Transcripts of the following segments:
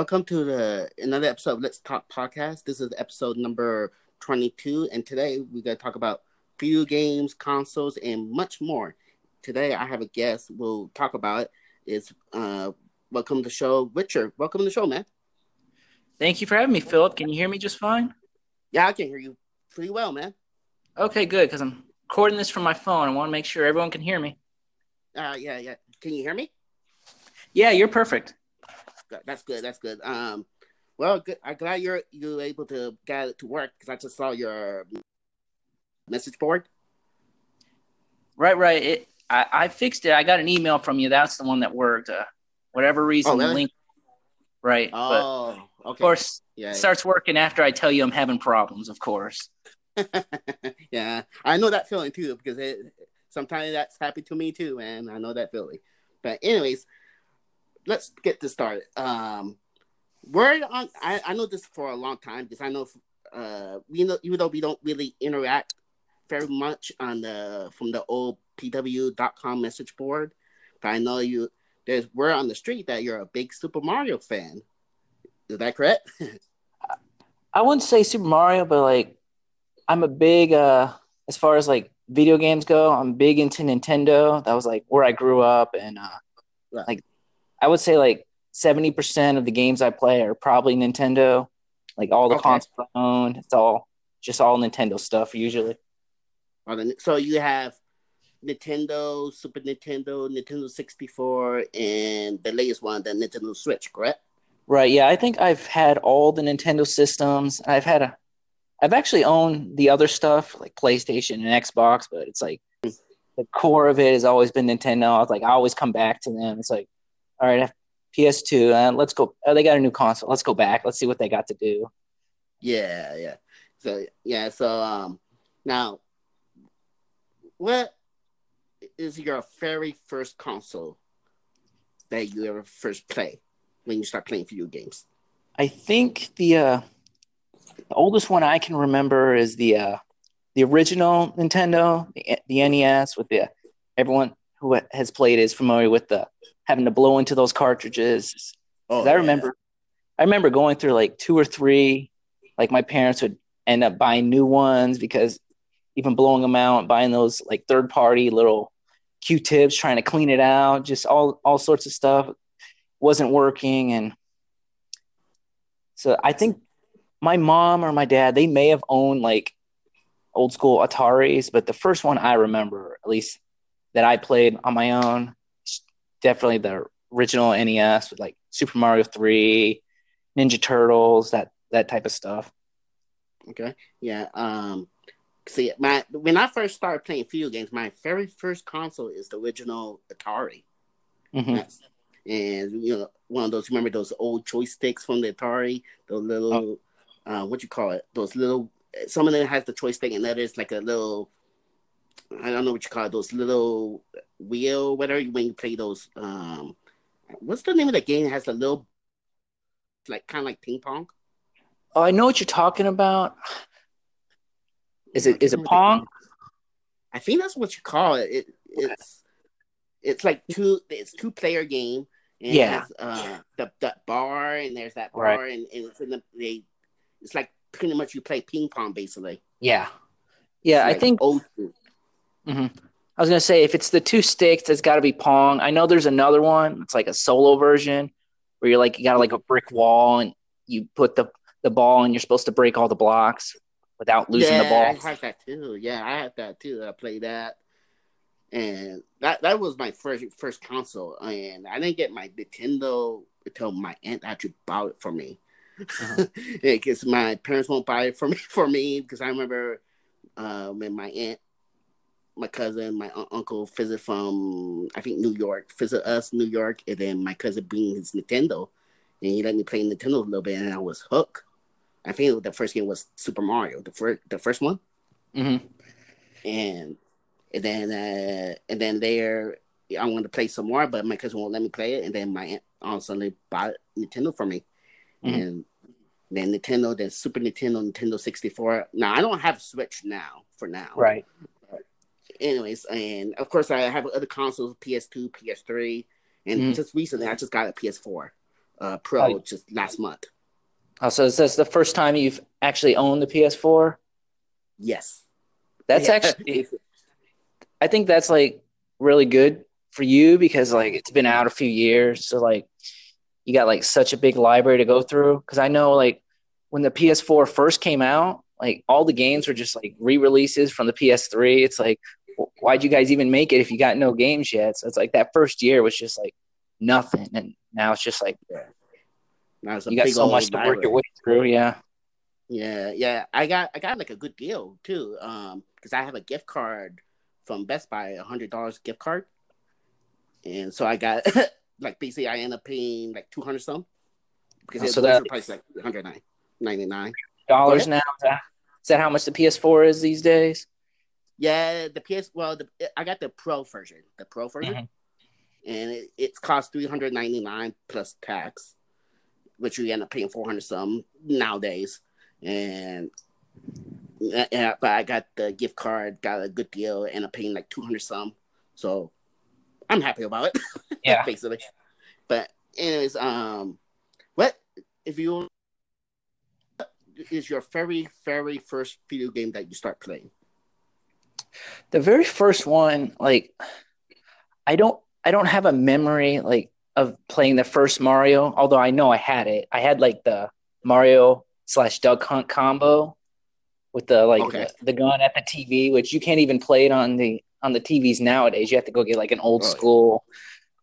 Welcome to the another episode of Let's Talk Podcast. This is episode number 22, and today we're going to talk about video games, consoles, and much more. Today I have a guest we'll talk about it. Is uh, welcome to the show, Richard. Welcome to the show, man. Thank you for having me, Philip. Can you hear me just fine? Yeah, I can hear you pretty well, man. Okay, good, because I'm recording this from my phone. I want to make sure everyone can hear me. Uh, yeah, yeah. Can you hear me? Yeah, you're perfect. That's good. That's good. Um, well, good. I'm glad you're you were able to get it to work because I just saw your message board. Right, right. It, I, I fixed it. I got an email from you. That's the one that worked. Uh, whatever reason, Oh, really? the link. Right. Oh, but okay. of course, yeah, it starts working after I tell you I'm having problems. Of course. yeah. I know that feeling too because it sometimes that's happened to me too, and I know that feeling. But anyways, let's get this started. Um, word on. I, I know this for a long time because I know. Uh, we know even though we don't really interact very much on the from the old pw.com message board, but I know you. There's word on the street that you're a big Super Mario fan. Is that correct? I wouldn't say Super Mario, but like, I'm a big uh, as far as like video games go. I'm big into Nintendo. That was like where I grew up, and uh, Right. like, I would say like seventy percent of the games I play are probably Nintendo. Like all the Okay. consoles I own, it's all just all Nintendo stuff usually. So you have Nintendo, Super Nintendo, Nintendo 64, and the latest one, the Nintendo Switch, correct? Right. Yeah. I think I've had all the Nintendo systems. I've had a, I've actually owned the other stuff like PlayStation and Xbox, but it's like the core of it has always been Nintendo. I was like, I always come back to them. It's like, all right, I have PS2, uh, let's go. Oh, they got a new console. Let's go back. Let's see what they got to do. Yeah, yeah. So yeah, so um now what is your very first console that you ever first play when you start playing video games? I think the uh, the oldest one I can remember is the uh, the original Nintendo, the, the NES, with the everyone who has played is familiar with the having to blow into those cartridges. Oh, I remember, I remember going through like two or three. Like my parents would end up buying new ones because even blowing them out, buying those like third party little Q-tips, trying to clean it out, just all all sorts of stuff wasn't working, and so I think my mom or my dad they may have owned like old school Ataris, but the first one I remember, at least that I played on my own, definitely the original NES with like Super Mario Three, Ninja Turtles, that that type of stuff. Okay. Yeah. Um. See, my when I first started playing video games, my very first console is the original Atari. hmm And you know, one of those. Remember those old joysticks from the Atari? Those little, uh, what you call it? Those little. Some of them has the joystick, and others like a little. I don't know what you call it. Those little wheel, whatever. You when you play those, um, what's the name of the game? that has the little, like kind of like ping pong. Oh, I know what you're talking about. Is it is it can't is it remember the Pong? I think that's what you call it. it it's it's like two it's two player game. And Yeah. uh, the that bar and there's that bar Right. and, and it's in the they it's like pretty much you play ping pong basically. Yeah, yeah. It's I like think old school. hmm I was gonna say if it's the two sticks, it's got to be Pong. I know there's another one. It's like a solo version where you're like you got like a brick wall and you put the the ball and you're supposed to break all the blocks without losing yeah, the ball. I have that too. Yeah, I have that too. I played that, and that that was my first first console. And I didn't get my Nintendo until my aunt actually bought it for me. Uh-huh. Because my parents won't buy it for me for me because I remember uh, when my aunt, my cousin, my un- uncle visit from I think New York, visit us New York, and then my cousin bring his Nintendo, and he let me play Nintendo a little bit, and I was hooked. I think the first game was Super Mario, the first the first one, hmm and and then uh, and then there I wanted to play some more, but my cousin won't let me play it, and then my aunt a sudden bought Nintendo for me, Mhm. and then Nintendo, then Super Nintendo, Nintendo sixty four. Now I don't have Switch now for now, Right. Anyways, and of course I have other consoles, PS2, PS3, and Mhm. just recently I just got a PS4. uh, Pro Oh. just last month. Oh, so is this the first time you've actually owned the PS4? Yes, That's Yeah. actually, I think that's like really good for you because like it's been out a few years. So like you got like such a big library to go through. Cause I know like when the PS4 first came out, like all the games were just like re releases from the PS3. It's like, why'd you guys even make it if you got no games yet? So it's like that first year was just like nothing. And now it's just like Now it's you got so much to work your way through. Yeah. Yeah, yeah. I got I got like a good deal too. Um, because I have a gift card from Best Buy, a hundred dollars gift card, and so I got like basically I end up paying like two hundred some because Oh, it so was that- the price like one hundred nine ninety nine. Dollars now. Is that how much the PS4 is these days? Yeah, the PS. Well, the I got the Pro version, the Pro version, Mhm. and it, it's cost three hundred ninety nine plus tax, which you end up paying four hundred some nowadays. And yeah, yeah, but I got the gift card, got a good deal, and I'm paying like two hundred some. So I'm happy about it. Yeah. basically. But anyways, um, what if you is your very very first video game that you start playing? The very first one like i don't i don't have a memory like of playing the first mario although i know i had it i had like the mario slash duck hunt combo with the like Okay. the, the gun at the tv which you can't even play it on the on the tvs nowadays you have to go get like an old Oh, yeah. school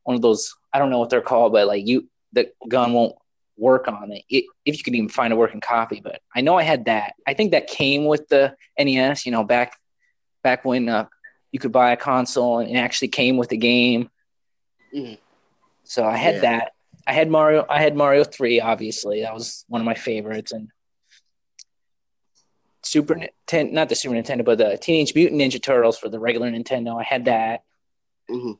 one of those i don't know what they're called but like you the gun won't work on it, it if you could even find a working copy but i know i had that i think that came with the nes you know back back when uh, you could buy a console and it actually came with the game. Mhm. So I had Yeah. that. I had Mario. I had Mario Three. Obviously, that was one of my favorites. And Super Nintendo, not the Super Nintendo, but the Teenage Mutant Ninja Turtles for the regular Nintendo. I had that. hmm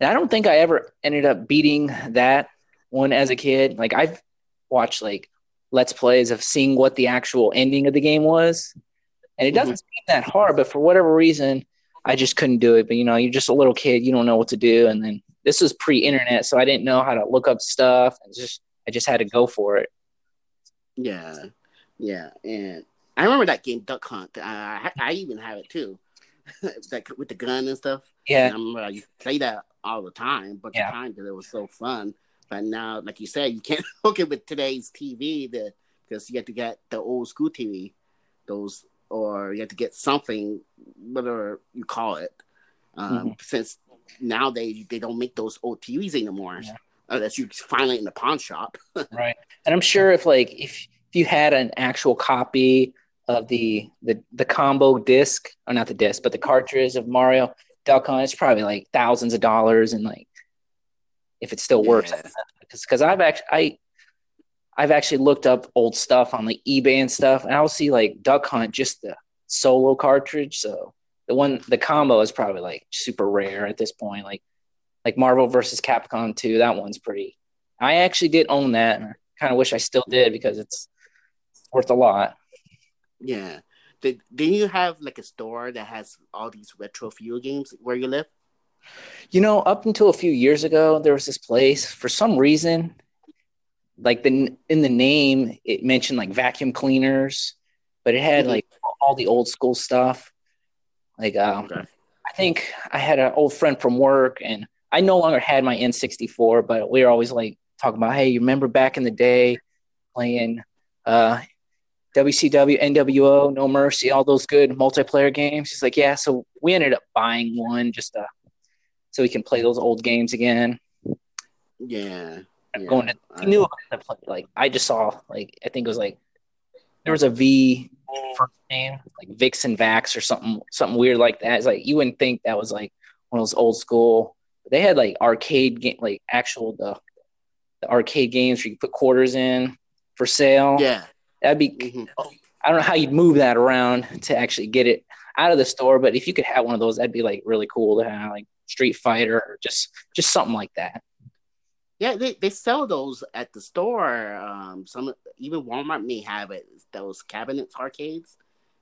And I don't think I ever ended up beating that one as a kid. Like I've watched like let's plays of seeing what the actual ending of the game was, and it doesn't mm-hmm. seem that hard. But for whatever reason, I just couldn't do it. But you know, you're just a little kid, you don't know what to do. And then this was pre-internet, so I didn't know how to look up stuff. And just I just had to go for it. Yeah, yeah, and I remember that game Duck Hunt. I, I even have it too, like with the gun and stuff. Yeah, And I remember I used to play that all the time, but Yeah. the time because it was so fun. But now, like you said, you can't hook it with today's TV the, because you have to get the old school TV, those, or you have to get something, whatever you call it. Um, Since nowadays they don't make those old TVs anymore, Yeah. unless you find it in the pawn shop. right. And I'm sure if like if if you had an actual copy of the the the combo disc, or not the disc, but the cartridge of Mario Duck Hunt, it's probably like thousands of dollars, and like if it still works, Yeah. because because I've actually I I've actually looked up old stuff on like eBay and stuff, and I'll see like Duck Hunt just the solo cartridge. So the one the combo is probably like super rare at this point. Like like Marvel versus Capcom 2, that one's pretty. I actually did own that, and I kind of wish I still did because it's worth a lot. Yeah. Did, did you have like a store that has all these retro video games where you live? You know, up until a few years ago, there was this place for some reason, like the in the name, it mentioned like vacuum cleaners, but it had Mhm. like all the old school stuff. Like, um, Okay. I think I had an old friend from work, and I no longer had my N64, but we were always like talking about, hey, you remember back in the day playing uh, WCW, NWO, No Mercy, all those good multiplayer games? He's like, yeah. So we ended up buying one just to, so we can play those old games again. Yeah. Yeah. Going to, I- knew the play. Like I just saw, like I think it was like there was a V first name, like Vixen Vax or something, something weird like that. It's like you wouldn't think that was like one of those old school. They had like arcade game, like actual the the arcade games where you put quarters in for sale. Yeah. That'd be Mhm. I don't know how you'd move that around to actually get it out of the store, but if you could have one of those, that'd be like really cool to have, like Street Fighter or just just something like that. Yeah, they, they sell those at the store. Um, some even Walmart may have it. Those cabinets arcades,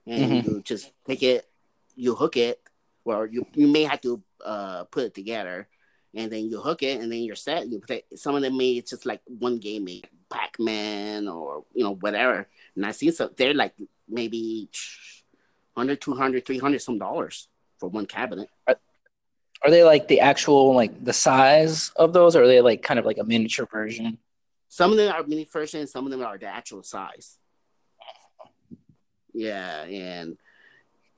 and Mhm. you just take it, you hook it. Well, you you may have to uh put it together, and then you hook it, and then you're set. You play. Some of them made just like one game, made Pac Man or you know whatever. And I seen some. They're like maybe 100, 200, 300 some dollars for one cabinet. Are they like the actual like the size of those, or are they like kind of like a miniature version? Some of them are mini versions. Some of them are the actual size. Yeah, and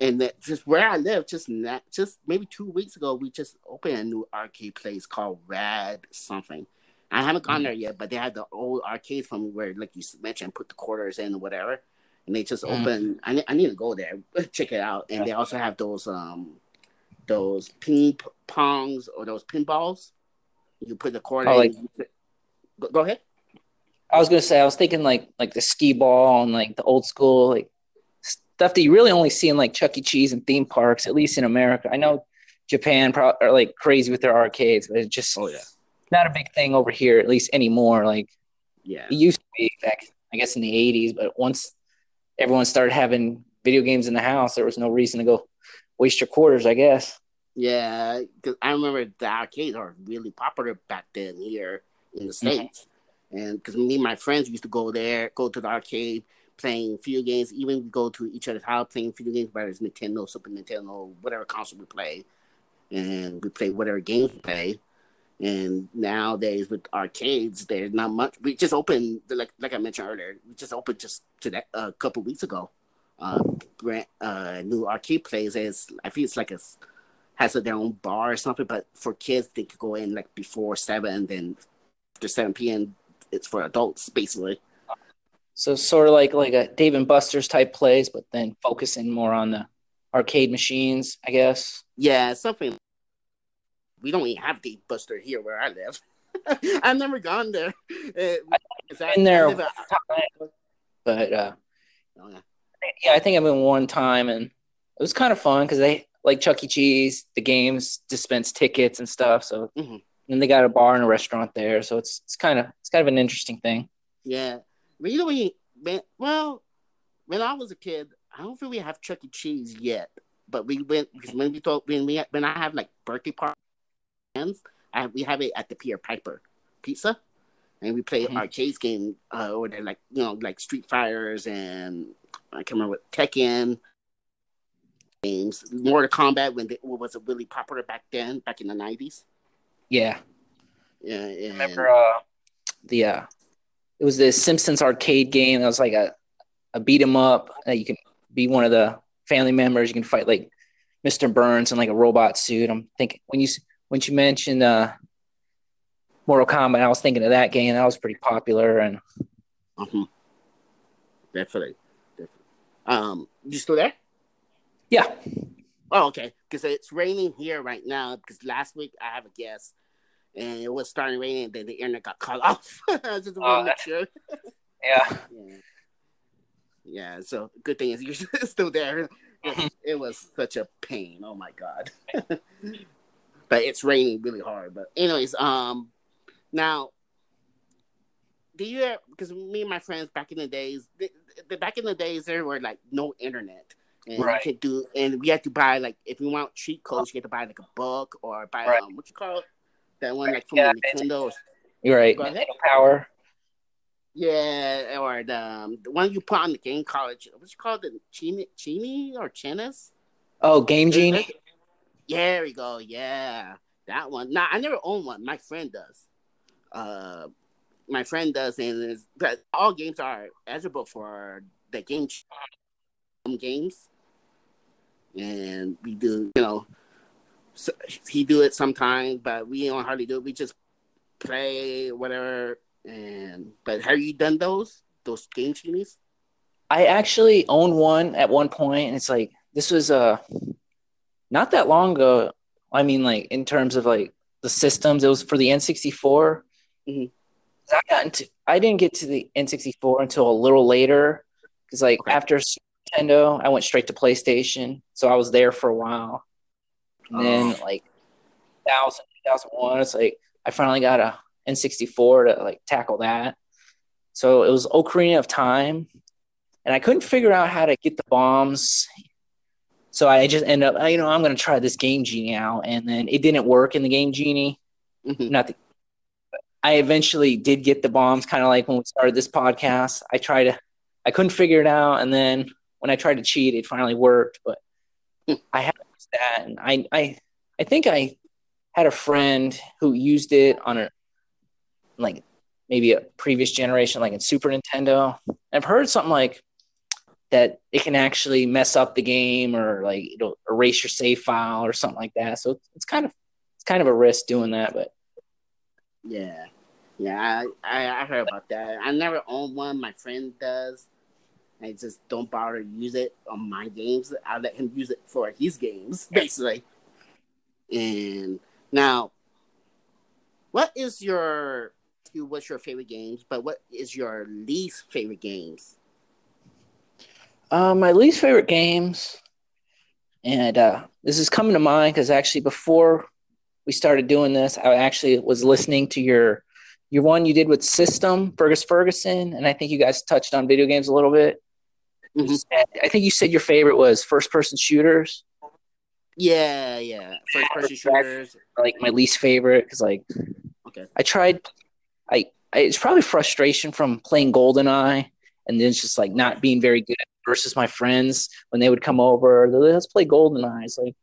and that just where I live, just not, just maybe two weeks ago, we just opened a new arcade place called Rad something. I haven't gone there yet, but they had the old arcade from where, like you mentioned, put the quarters in or whatever, and they just mm. open. I, I need to go there, check it out, and they also have those um those ping pongs or those pinballs. You put the quarter. Oh, like, go, go ahead. I was gonna say I was thinking like like the skee ball and like the old school like stuff that you really only see in like Chuck E. Cheese and theme parks, at least in America. I know Japan pro- are like crazy with their arcades, but it's just oh yeah, not a big thing over here, at least anymore. Like yeah, it used to be back, I guess, in the '80s, but once everyone started having video games in the house, there was no reason to go waste your quarters, I guess. Yeah, because I remember the arcades are really popular back then here in the mm-hmm. states, mm-hmm. and because me and my friends used to go there, go to the arcade playing video games. Even we go to each other's house playing video games, whether it's Nintendo, Super Nintendo, whatever console we play, and we play whatever games we play. And nowadays with arcades, there's not much. We just opened, like like I mentioned earlier, we just opened just to that a uh, couple weeks ago. Uh, brand, uh, new arcade places. I think it's like a has their own bar or something, but for kids they could go in like before seven, then after seven p.m. it's for adults basically. So sort of like like a Dave and Buster's type place, but then focusing more on the arcade machines, I guess. Yeah, something. We don't even have Dave Buster here where I live. I've never gone there. I've been there, but uh, oh, yeah. I think I've been one time, and it was kind of fun because they like Chuck E. Cheese, the games dispense tickets and stuff. So, mm-hmm. and they got a bar and a restaurant there, so it's it's kind of it's kind of an interesting thing. Yeah, you know when you when, well, when I was a kid, I don't think we have Chuck E. Cheese yet. But we went because when we thought when we when I have like birthday parties, I we have it at the Peter Piper Pizza, and we play mm-hmm. arcade game uh, or they're like you know like Street Fighters and I can't remember what Tekken games, Mortal Kombat when they, was it really popular back then, back in the nineties. Yeah, yeah. And... Remember uh, the uh, it was the Simpsons arcade game. That was like a a beat 'em up. Uh, you can be one of the family members. You can fight like Mr. Burns in like a robot suit. I'm thinking when you when you mentioned uh, Mortal Kombat, I was thinking of that game. That was pretty popular and. Mm-hmm. Definitely, definitely. Um, you still there? Yeah. Oh, okay. Because it's raining here right now. Because last week I have a guest and it was starting raining, and then the internet got cut off. I just want to make sure. yeah. yeah. Yeah. So good thing is you're still there. it was such a pain. Oh my god. but it's raining really hard. But anyways, um, now do you because me and my friends back in the days, the, the, back in the days there were like no internet. And right. you could do, and we had to buy like if you want cheat codes, you had to buy like a book or buy right. um, what you call it, that one like from yeah, Nintendo. You're right. Power. Yeah, or the, um, the one you put on the game college. What's it called? The Genie, Genie or Chenis? Oh, Game Genie. Yeah, there we go. Yeah, that one. Nah, I never own one. My friend does. Uh, my friend does, and is, but all games are eligible for the game games, and we do. You know, so he do it sometimes, but we don't hardly do it. We just play whatever. And but have you done those those game genies? I actually own one at one point, and it's like this was uh not that long ago. I mean, like in terms of like the systems, it was for the N64. Mm-hmm. I got into I didn't get to the N64 until a little later because like okay. after Nintendo, I went straight to PlayStation, so I was there for a while. And then oh. like 2000, 2001, it's like I finally got a N64 to like tackle that. So it was Ocarina of Time, and I couldn't figure out how to get the bombs. So I just ended up, you know, I'm going to try this Game Genie out, and then it didn't work in the Game Genie. Mhm. not the, I eventually did get the bombs, kind of like when we started this podcast. I tried to, I couldn't figure it out, and then when I tried to cheat, it finally worked. But Hmm. I had that, and I, I, I think I had a friend who used it on a, like maybe a previous generation, like in Super Nintendo. I've heard something like that it can actually mess up the game or like it'll erase your save file or something like that. So it's kind of it's kind of a risk doing that, but Yeah, yeah, I, I heard about that. I never own one. My friend does. I just don't bother to use it on my games. I let him use it for his games, basically. And now, what is your what's your favorite games? But what is your least favorite games? Uh, my least favorite games, and uh, this is coming to mind because actually before we started doing this, I actually was listening to your your one you did with System Fergus Ferguson, and I think you guys touched on video games a little bit. Mhm. said- I think you said your favorite was first person shooters, Yeah, yeah, first person shooters. like my least favorite because like Okay. I tried, I, I it's probably frustration from playing GoldenEye and then it's just like not being very good versus my friends when they would come over. like, Let's play GoldenEye. It's like,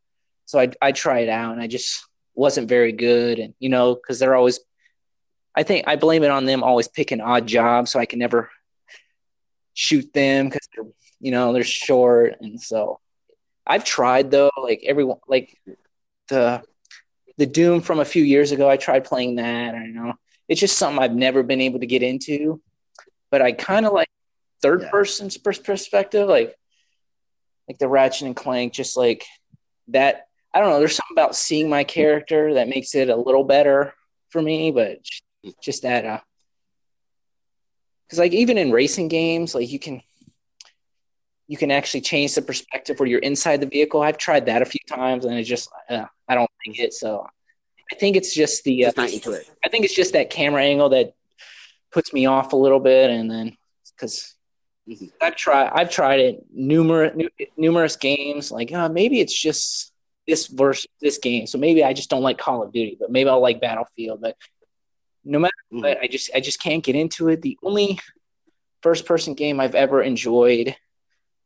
so I I try it out and I just wasn't very good and you know because they're always. I think I blame it on them always picking Oddjobs so I can never shoot them because they're you know they're short and so I've tried though like everyone like the the Doom from a few years ago. I tried playing that. I know it's just something I've never been able to get into, but I kind of like third Yeah. person pers- perspective, like like the Ratchet and Clank, just like that. I don't know. There's something about seeing my character that makes it a little better for me, but just that. uh Because like even in racing games, like you can you can actually change the perspective where you're inside the vehicle. I've tried that a few times, and it just uh, I don't like it. So I think it's just the uh, not into it. I think it's just that camera angle that puts me off a little bit, and then because Mhm. I've tried I've tried it numerous numerous games. Like uh, maybe it's just this verse this game, so maybe I just don't like Call of Duty, but maybe I'll like Battlefield. But no matter Mhm. what, I just I just can't get into it. The only first person game I've ever enjoyed,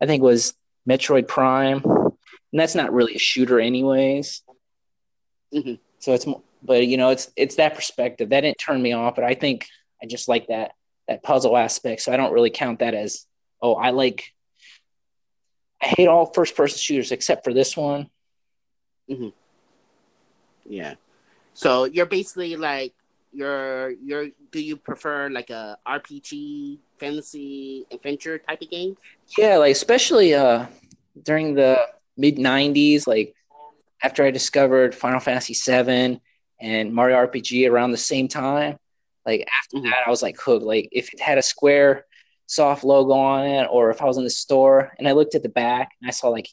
I think, was Metroid Prime, and that's not really a shooter, anyways. Mhm. So it's, but you know, it's it's that perspective that didn't turn me off. But I think I just like that that puzzle aspect. So I don't really count that as oh, I like. I hate all first person shooters except for this one. Mm-hmm. Yeah. So you're basically like you're you're do you prefer like a RPG fantasy adventure type of game? Yeah, like especially uh during the mid '90s, like after I discovered Final Fantasy VII and Mario RPG around the same time. Like after Mhm. that, I was like hooked. Like if it had a Square soft logo on it, or if I was in the store and I looked at the back and I saw like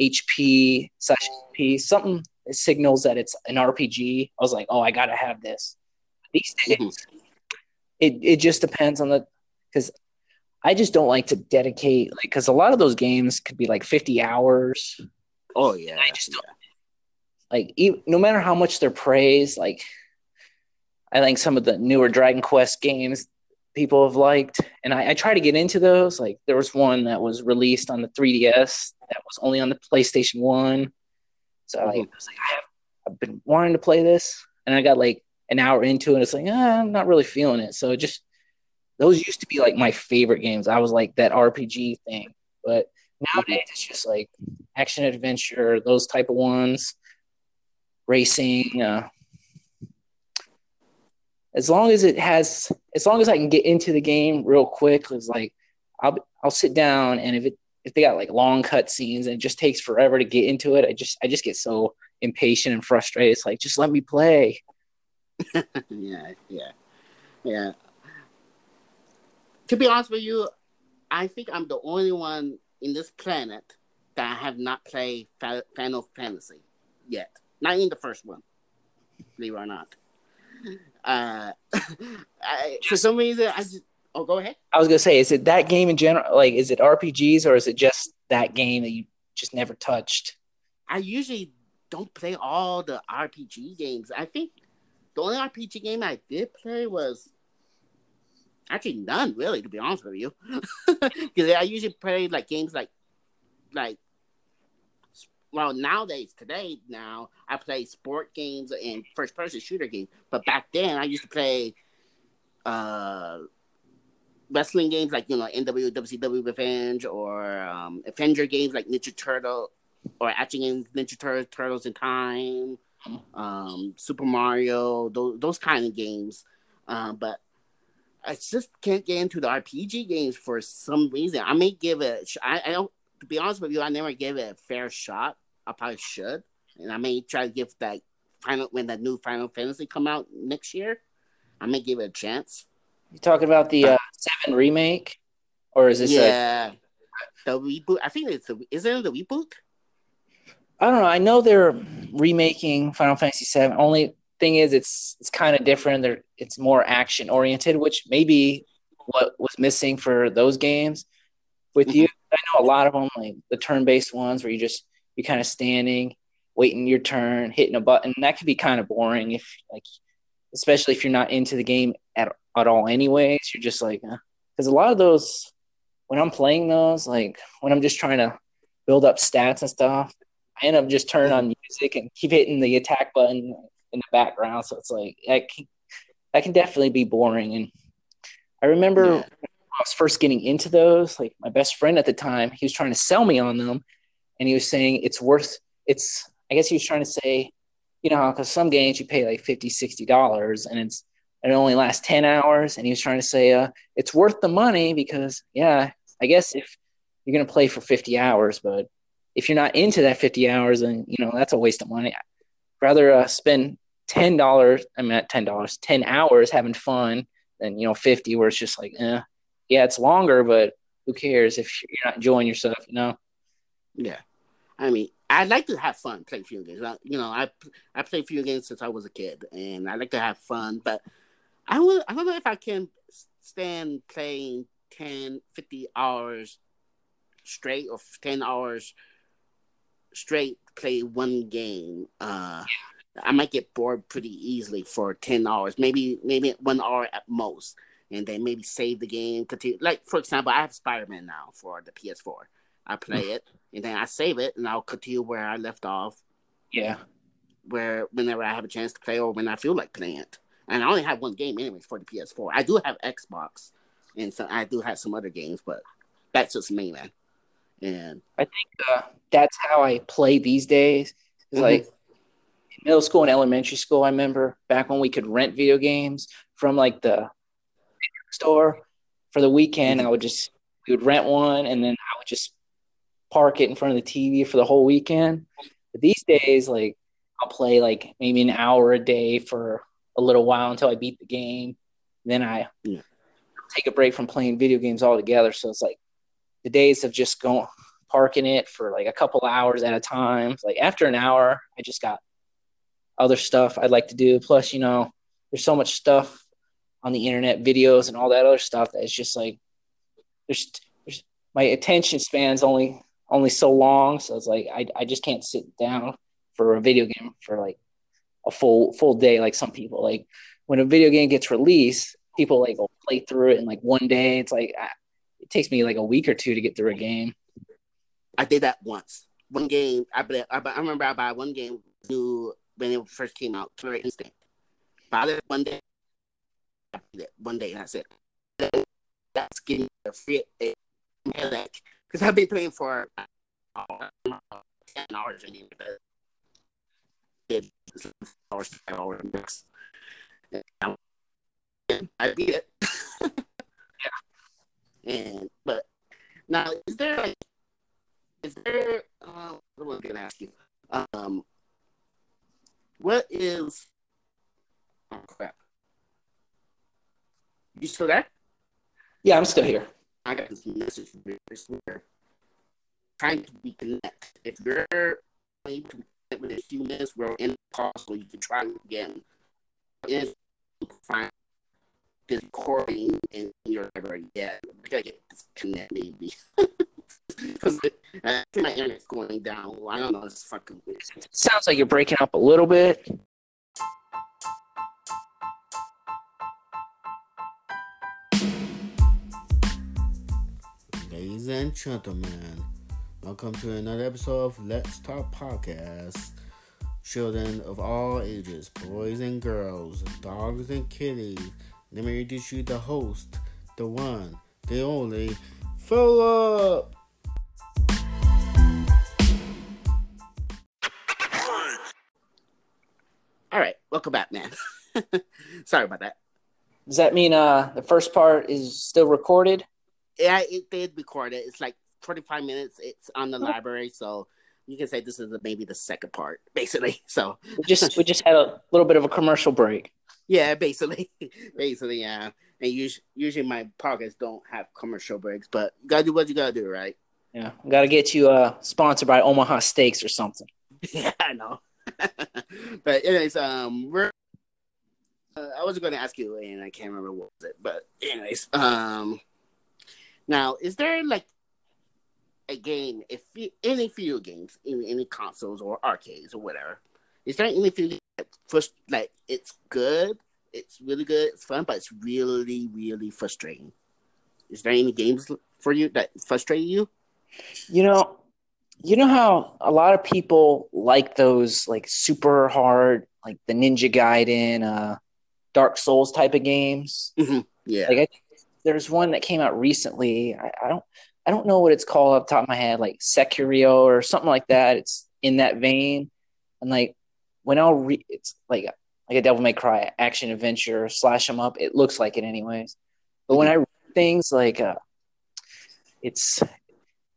HP slash HP, something that signals that it's an RPG. I was like, oh, I gotta have this. These days, Mhm. it it just depends on the because I just don't like to dedicate like because a lot of those games could be like 50 hours. Oh yeah. I just don't like e no matter how much they're praised. Like I think some of the newer Dragon Quest games people have liked, and I, I try to get into those. Like there was one that was released on the 3DS that was only on the PlayStation One. So like, Mhm. I was like, I have I've been wanting to play this, and I got like an hour into it. It's like ah, I'm not really feeling it. So just those used to be like my favorite games. I was like that RPG thing, but nowadays it's just like action adventure, those type of ones, racing. Uh, as long as it has, as long as I can get into the game real quick, it's like I'll I'll sit down and if it if they got like long cut scenes and it just takes forever to get into it, I just I just get so impatient and frustrated. It's like just let me play. yeah, yeah, yeah. To be honest with you, I think I'm the only one in this planet that I have not played Final Fantasy yet. Not in the first one, believe it or not. Uh, I, for some reason, I just. Oh, go ahead. I was gonna say, is it that game in general? Like, is it RPGs or is it just that game that you just never touched? I usually don't play all the RPG games. I think the only RPG game I did play was actually none really, to be honest with you. Because I usually play like games like like well nowadays today now I play sport games and first person shooter games. But back then I used to play uh wrestling games like you know NW Revenge or um, Avenger games like Ninja Turtle or action games Ninja Tur- Turtles in Time, um, Super Mario, those those kind of games. Um, but I just can't get into the RPG games for some reason. I may give it. I, I don't. To be honest with you, I never gave it a fair shot. I probably should, and I may try to give that final when that new Final Fantasy come out next year. I may give it a chance. You talking about the uh, seven remake, or is this? Yeah, a... the reboot. I think it's the. Isn't it the reboot? I don't know. I know they're remaking Final Fantasy VII. Only thing is, it's it's kind of different. They're it's more action oriented, which may be what was missing for those games. With mm-hmm. you, I know a lot of them, like the turn based ones, where you just you're kind of standing, waiting your turn, hitting a button. That could be kind of boring if like, especially if you're not into the game at at all. Anyways, you're just like, because a lot of those when I'm playing those, like when I'm just trying to build up stats and stuff, I end up just turning on music and keep hitting the attack button in the background. So it's like that can, that can definitely be boring. And I remember yeah. I was first getting into those, like my best friend at the time, he was trying to sell me on them, and he was saying it's worth it's. I guess he was trying to say, you know, because some games you pay like 50 dollars, and it's and it only lasts 10 hours and he was trying to say uh, it's worth the money because yeah i guess if you're going to play for 50 hours but if you're not into that 50 hours, then you know that's a waste of money. I'd rather uh, spend ten dollars. I mean, ten dollars, ten hours having fun than you know fifty, where it's just like, eh, yeah, it's longer, but who cares if you're not enjoying yourself, you know? Yeah, I mean, I like to have fun playing video games. You know, I I play video games since I was a kid, and I like to have fun. But I will, I don't know if I can stand playing 10, 50 hours straight or ten hours straight play one game, uh, I might get bored pretty easily for ten hours, maybe maybe one hour at most, and then maybe save the game. Continue. Like for example, I have Spider Man now for the PS4. I play it and then I save it, and I'll continue where I left off. Yeah. Where whenever I have a chance to play or when I feel like playing it, and I only have one game anyways for the PS4. I do have Xbox, and so I do have some other games, but that's just me, man. And I think uh, that's how I play these days. Mm-hmm. Like middle school and elementary school, I remember back when we could rent video games from like the store for the weekend. Mm-hmm. I would just we would rent one and then I would just park it in front of the TV for the whole weekend. But these days, like I'll play like maybe an hour a day for a little while until I beat the game. Then I yeah. take a break from playing video games altogether. So it's like the days of just going parking it for like a couple hours at a time. Like after an hour, I just got other stuff I'd like to do. Plus, you know, there's so much stuff on the internet, videos and all that other stuff that it's just like there's, there's my attention span's only only so long. So it's like I I just can't sit down for a video game for like a full full day like some people. Like when a video game gets released, people like will play through it in like one day. It's like it takes me like a week or two to get through a game. I did that once. One game, I I, I remember I bought one game new when it first came out, Killer Instinct. Bought it one day. One day, that's it. That's getting a free headache because I've been playing for uh, ten hours anyway. Hours, five hours. I beat it. And but now, is there like is there? Uh, what was I to ask you? Um, what is? Oh crap! You still there? Yeah, I'm still here. I got this message from this where trying to be connect. If you're able to connect with a few minutes, we're in the call, so you can try again. Is find this recording and you're never yeah, I gotta maybe. Because think my internet's going down. I don't know. It's fucking weird. Sounds like you're breaking up a little bit. Ladies and gentlemen, welcome to another episode of Let's Talk Podcast. Children of all ages, boys and girls, dogs and kitties let me introduce you the host, the one, the only, Philip. All right, welcome back, man. Sorry about that. Does that mean uh the first part is still recorded? Yeah, it did record it. It's like 25 minutes. It's on the library, so you can say this is maybe the second part, basically. So We just we just had a little bit of a commercial break. Yeah, basically, basically, yeah. And usually, usually my pockets don't have commercial breaks, but you gotta do what you gotta do, right? Yeah, got to get you uh sponsored by Omaha Steaks or something. yeah, I know. but anyways, um, we're. Uh, I was going to ask you, and I can't remember what was it. But anyways, um, now is there like a game, if any video games, in any consoles or arcades or whatever, is there any that first like it's good, it's really good, it's fun, but it's really, really frustrating? Is there any games for you that frustrate you? You know, you know how a lot of people like those like super hard, like the Ninja Gaiden, uh, Dark Souls type of games. Yeah, Like I, there's one that came out recently. I, I don't I don't know what it's called off the top of my head, like Sekiro or something like that. It's in that vein. And like when I'll re it's like like a Devil May Cry action adventure, slash them up. It looks like it anyways. But when I read things like uh it's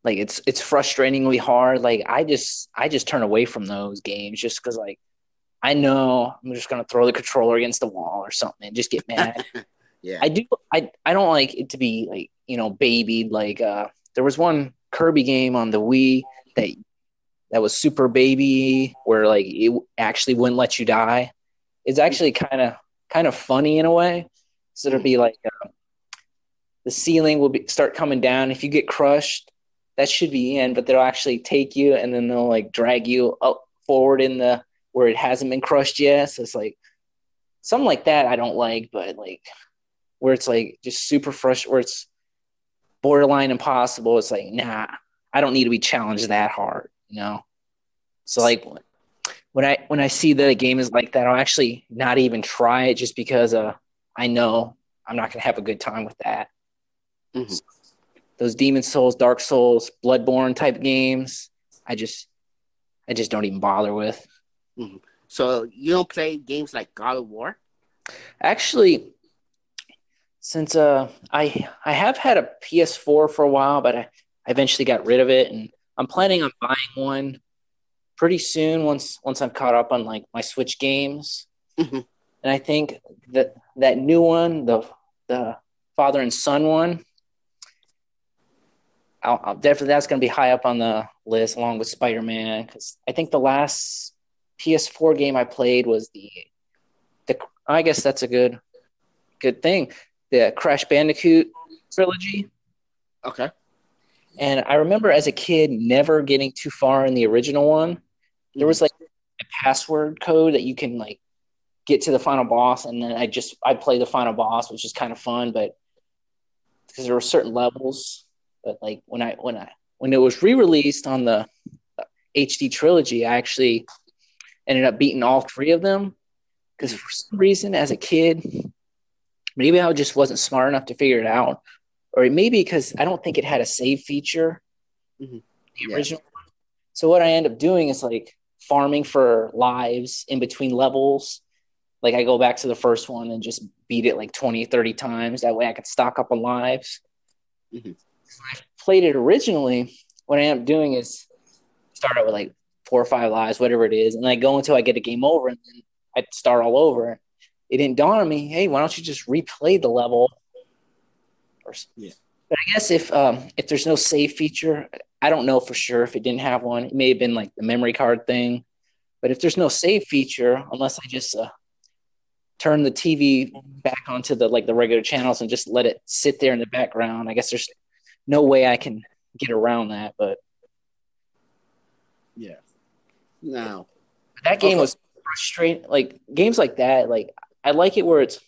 like it's it's frustratingly hard. Like I just I just turn away from those games just because like I know I'm just gonna throw the controller against the wall or something and just get mad. yeah, I do. I I don't like it to be like you know babied. Like uh, there was one Kirby game on the Wii that that was super baby, where like it actually wouldn't let you die. It's actually kind of kind of funny in a way. So it'll be like uh, the ceiling will be, start coming down. If you get crushed, that should be in, but they'll actually take you and then they'll like drag you up forward in the where it hasn't been crushed yet. So it's like something like that. I don't like, but like where it's like just super fresh, where it's borderline impossible. It's like, nah, I don't need to be challenged that hard, you know. So like when I when I see that a game is like that, I'll actually not even try it just because uh I know I'm not gonna have a good time with that. Mhm. Those Demon's Souls, Dark Souls, Bloodborne type games, I just I just don't even bother with. So you don't play games like God of War? Actually, since uh, I I have had a PS4 for a while, but I, I eventually got rid of it, and I'm planning on buying one pretty soon once once I'm caught up on like my Switch games. Mhm. And I think that that new one, the the father and son one, I'll, I'll definitely that's going to be high up on the list along with Spider Man because I think the last PS4 game I played was the the I guess that's a good good thing. The Crash Bandicoot trilogy. Okay. And I remember as a kid never getting too far in the original one. There was like a password code that you can like get to the final boss, and then I just I play the final boss, which is kind of fun, but because there were certain levels. But like when I when I when it was re-released on the HD trilogy, I actually ended up beating all three of them because for some reason as a kid maybe i just wasn't smart enough to figure it out or maybe because i don't think it had a save feature Mhm. the Yeah. original one. so what i end up doing is like farming for lives in between levels like i go back to the first one and just beat it like 20 30 times that way i could stock up on lives Mhm. when i played it originally what i end up doing is start out with like four or five lives, whatever it is, and I go until I get a game over, and then I start all over. It didn't dawn on me, hey, why don't you just replay the level? Or, Yeah. But I guess if um, if there's no save feature, I don't know for sure if it didn't have one. It may have been like the memory card thing. But if there's no save feature, unless I just uh, turn the TV back onto the like the regular channels and just let it sit there in the background, I guess there's no way I can get around that. But Yeah. Now, that game Okay. was frustrating. Like games like that, like I like it where it's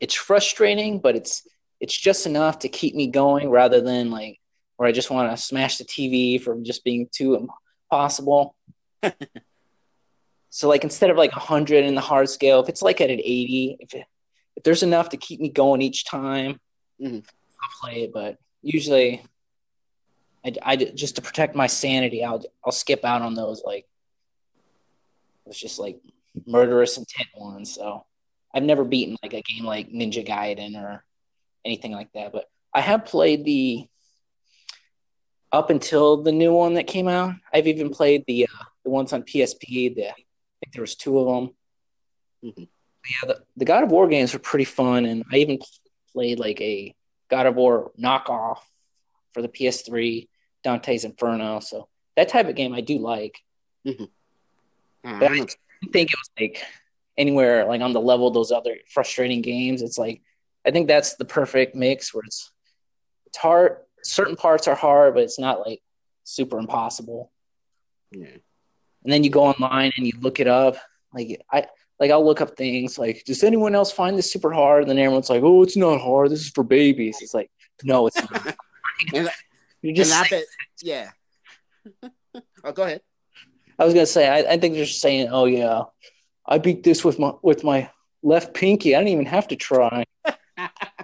it's frustrating, but it's it's just enough to keep me going rather than like where I just want to smash the TV from just being too impossible. so like instead of like 100 in the hard scale, if it's like at an 80, if it, if there's enough to keep me going each time, Mhm. I'll play it. But usually, I, I just to protect my sanity, I'll I'll skip out on those like it's just like murderous intent ones. So I've never beaten like a game like Ninja Gaiden or anything like that. But I have played the up until the new one that came out. I've even played the uh, the ones on PSP. The I think there was two of them. Mhm. Yeah, the, the God of War games were pretty fun, and I even played like a God of War knockoff for the PS3, Dante's Inferno. So that type of game I do like. Uh, But I didn't think it was like anywhere like on the level of those other frustrating games. It's like I think that's the perfect mix where it's it's hard. Certain parts are hard, but it's not like super impossible. yeah. And then you go online and you look it up. Like I like I'll look up things like, does anyone else find this super hard? And then everyone's like, oh, it's not hard. This is for babies. It's like, no, it's not. And- You're just. and I saying- bet, yeah. oh, go ahead. I was gonna say. I, I think they're just saying, oh yeah, I beat this with my with my left pinky. I didn't even have to try.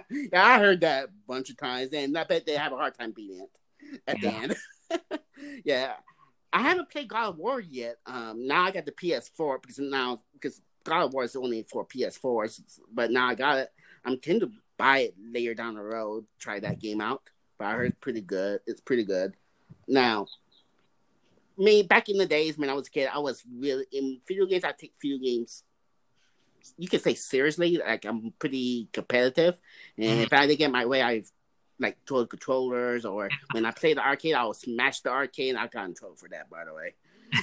yeah, I heard that a bunch of times, and I bet they have a hard time beating it at Yeah. the end. yeah, I haven't played God of War yet. Um, now I got the PS4 because now because God of War is only for PS4s, but now I got it. I'm tend to buy it later down the road. Try that game out, but I heard it's pretty good. It's pretty good. Now, me back in the days when I was a kid, I was really in video games. I take video games you can say seriously, like I'm pretty competitive, and mm-hmm. if I didn't get my way, I like throw controllers, or when I play the arcade, I'll smash the arcade. I got in trouble for that, by the way.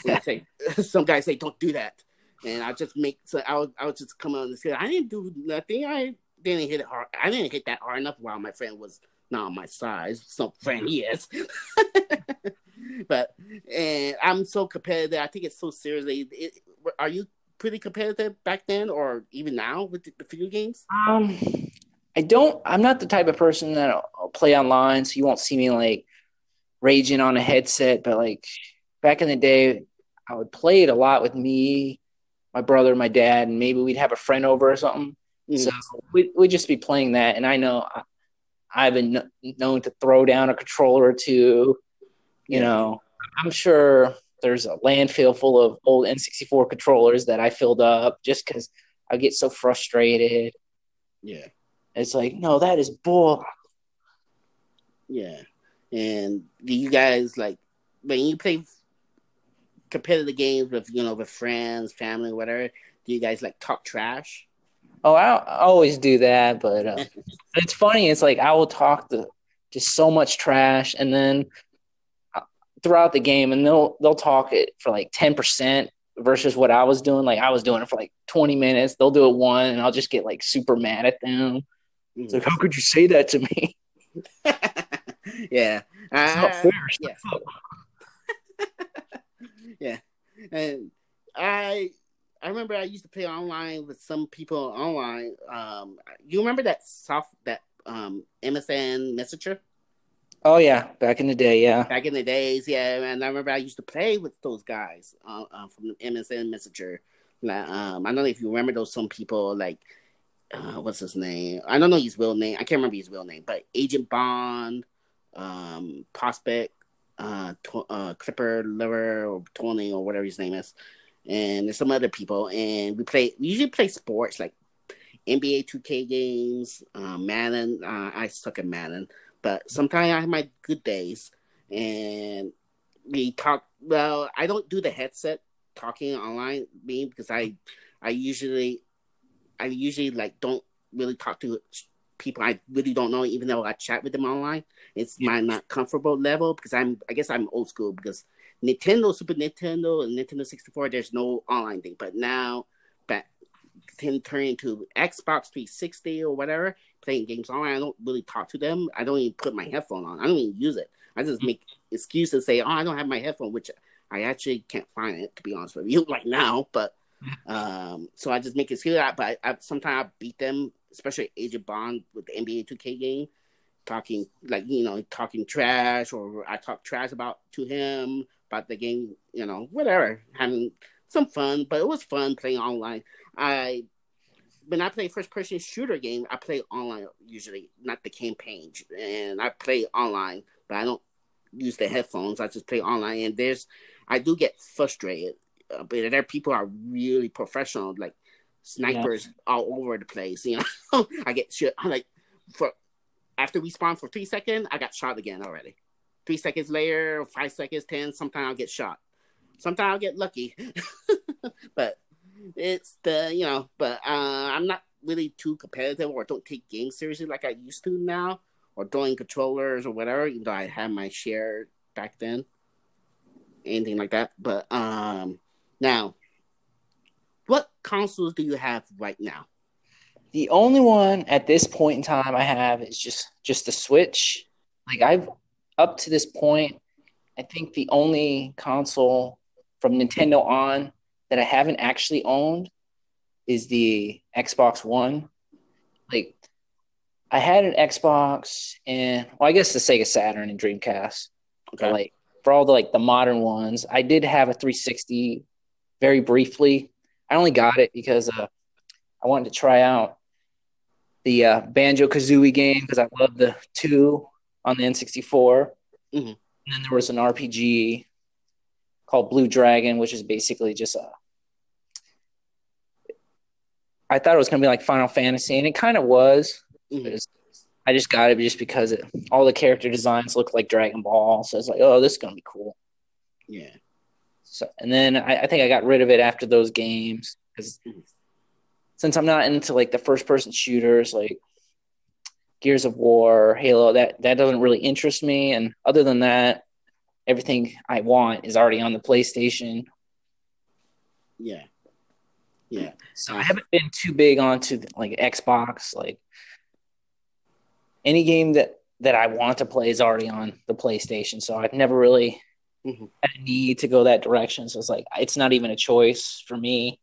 I say some guys say don't do that, and I just make so I would I would just come on and say I didn't do nothing. I didn't hit it hard. I didn't hit that hard enough while my friend was not on my side. Some friend he is. but and I'm so competitive. I take it so seriously. It, are you pretty competitive back then, or even now with the, video games? Um, I don't. I'm not the type of person that I'll, play online, so you won't see me like raging on a headset. But like back in the day, I would play it a lot with me, my brother, my dad, and maybe we'd have a friend over or something. Mm. So we we'd just be playing that, and I know I, I've been kn- known to throw down a controller or two. You know, I'm sure there's a landfill full of old N64 controllers that I filled up just because I get so frustrated. Yeah, It's like, no, that is bull. yeah. And do you guys like when you play competitive games with you know with friends, family, whatever? Do you guys like talk trash? Oh, I, I always do that, but uh, it's funny. It's like I will talk the just so much trash, and then throughout the game, and they'll they'll talk it for like ten percent versus what I was doing. Like I was doing it for like twenty minutes. They'll do it one, and I'll just get like super mad at them. It's like, how could you say that to me? yeah, It's not Uh, fair. yeah. yeah, and I I remember I used to play online with some people online. Um, you remember that soft that um MSN Messenger Oh yeah, back in the day, yeah. back in the days? Yeah, and I remember I used to play with those guys uh, uh, from the MSN Messenger. Like, um, I don't know if you remember those some people like. Uh, what's his name? I don't know his real name. I can't remember his real name, but Agent Bond, um, Prospect, uh, to- uh, Clipper, Liver, or Tony, or whatever his name is, and there's some other people. And we play. We usually play sports like NBA 2K games, uh, Madden. Uh, I suck at Madden, but sometimes I have my good days. And we talk. Well, I don't do the headset talking online, me because I, I usually, I usually like don't really talk to people I really don't know, even though I chat with them online. It's my not comfortable level because I'm, I guess I'm old school because Nintendo, Super Nintendo, and Nintendo 64, there's no online thing. But now, back then turn into Xbox 360 or whatever, playing games online, I don't really talk to them. I don't even put my headphone on. I don't even use it. I just make excuses, say, oh, I don't have my headphone, which I actually can't find it, to be honest with you, right now. But um, so I just make excuses. But I, I, sometimes I beat them, especially Agent Bond with the NBA 2K game. talking like you know talking trash or I talk trash about to him about the game, you know, whatever, having some fun. But it was fun playing online. I when I play first person shooter game, I play online usually, not the campaign, and I play online, but I don't use the headphones. I just play online, and there's I do get frustrated, uh, but there are people are really professional, like snipers all over the place. You know, I get shit. I'm like for after we spawn for three seconds, I got shot again already. Three seconds later, five seconds, ten. Sometimes I'll get shot. Sometimes I'll get lucky, but it's the you know. But uh, I'm not really too competitive or don't take games seriously like I used to now, or throwing controllers or whatever. Even though I had my share back then, anything like that. But um, now, what consoles do you have right now? The only one at this point in time I have is just just the Switch. Like I've up to this point, I think the only console from Nintendo on that I haven't actually owned is the Xbox One. Like I had an Xbox and well, I guess the Sega Saturn and Dreamcast. Okay. But like for all the like the modern ones, I did have a 360 very briefly. I only got it because uh, I wanted to try out the uh, Banjo Kazooie game because I love the two on the N64. Mm-hmm. And then there was an RPG called Blue Dragon, which is basically just a. I thought it was going to be like Final Fantasy, and it kind of was. Mm-hmm. I just got it just because it, all the character designs look like Dragon Ball, so it's like, oh, this is going to be cool. Yeah. So, and then I, I think I got rid of it after those games because mm-hmm since I'm not into like the first person shooters like Gears of War, Halo, that that doesn't really interest me. And other than that, everything I want is already on the PlayStation. Yeah. Yeah. So I haven't been too big onto like Xbox. Like any game that that I want to play is already on the PlayStation. So I've never really mm-hmm. had a need to go that direction. So it's like it's not even a choice for me.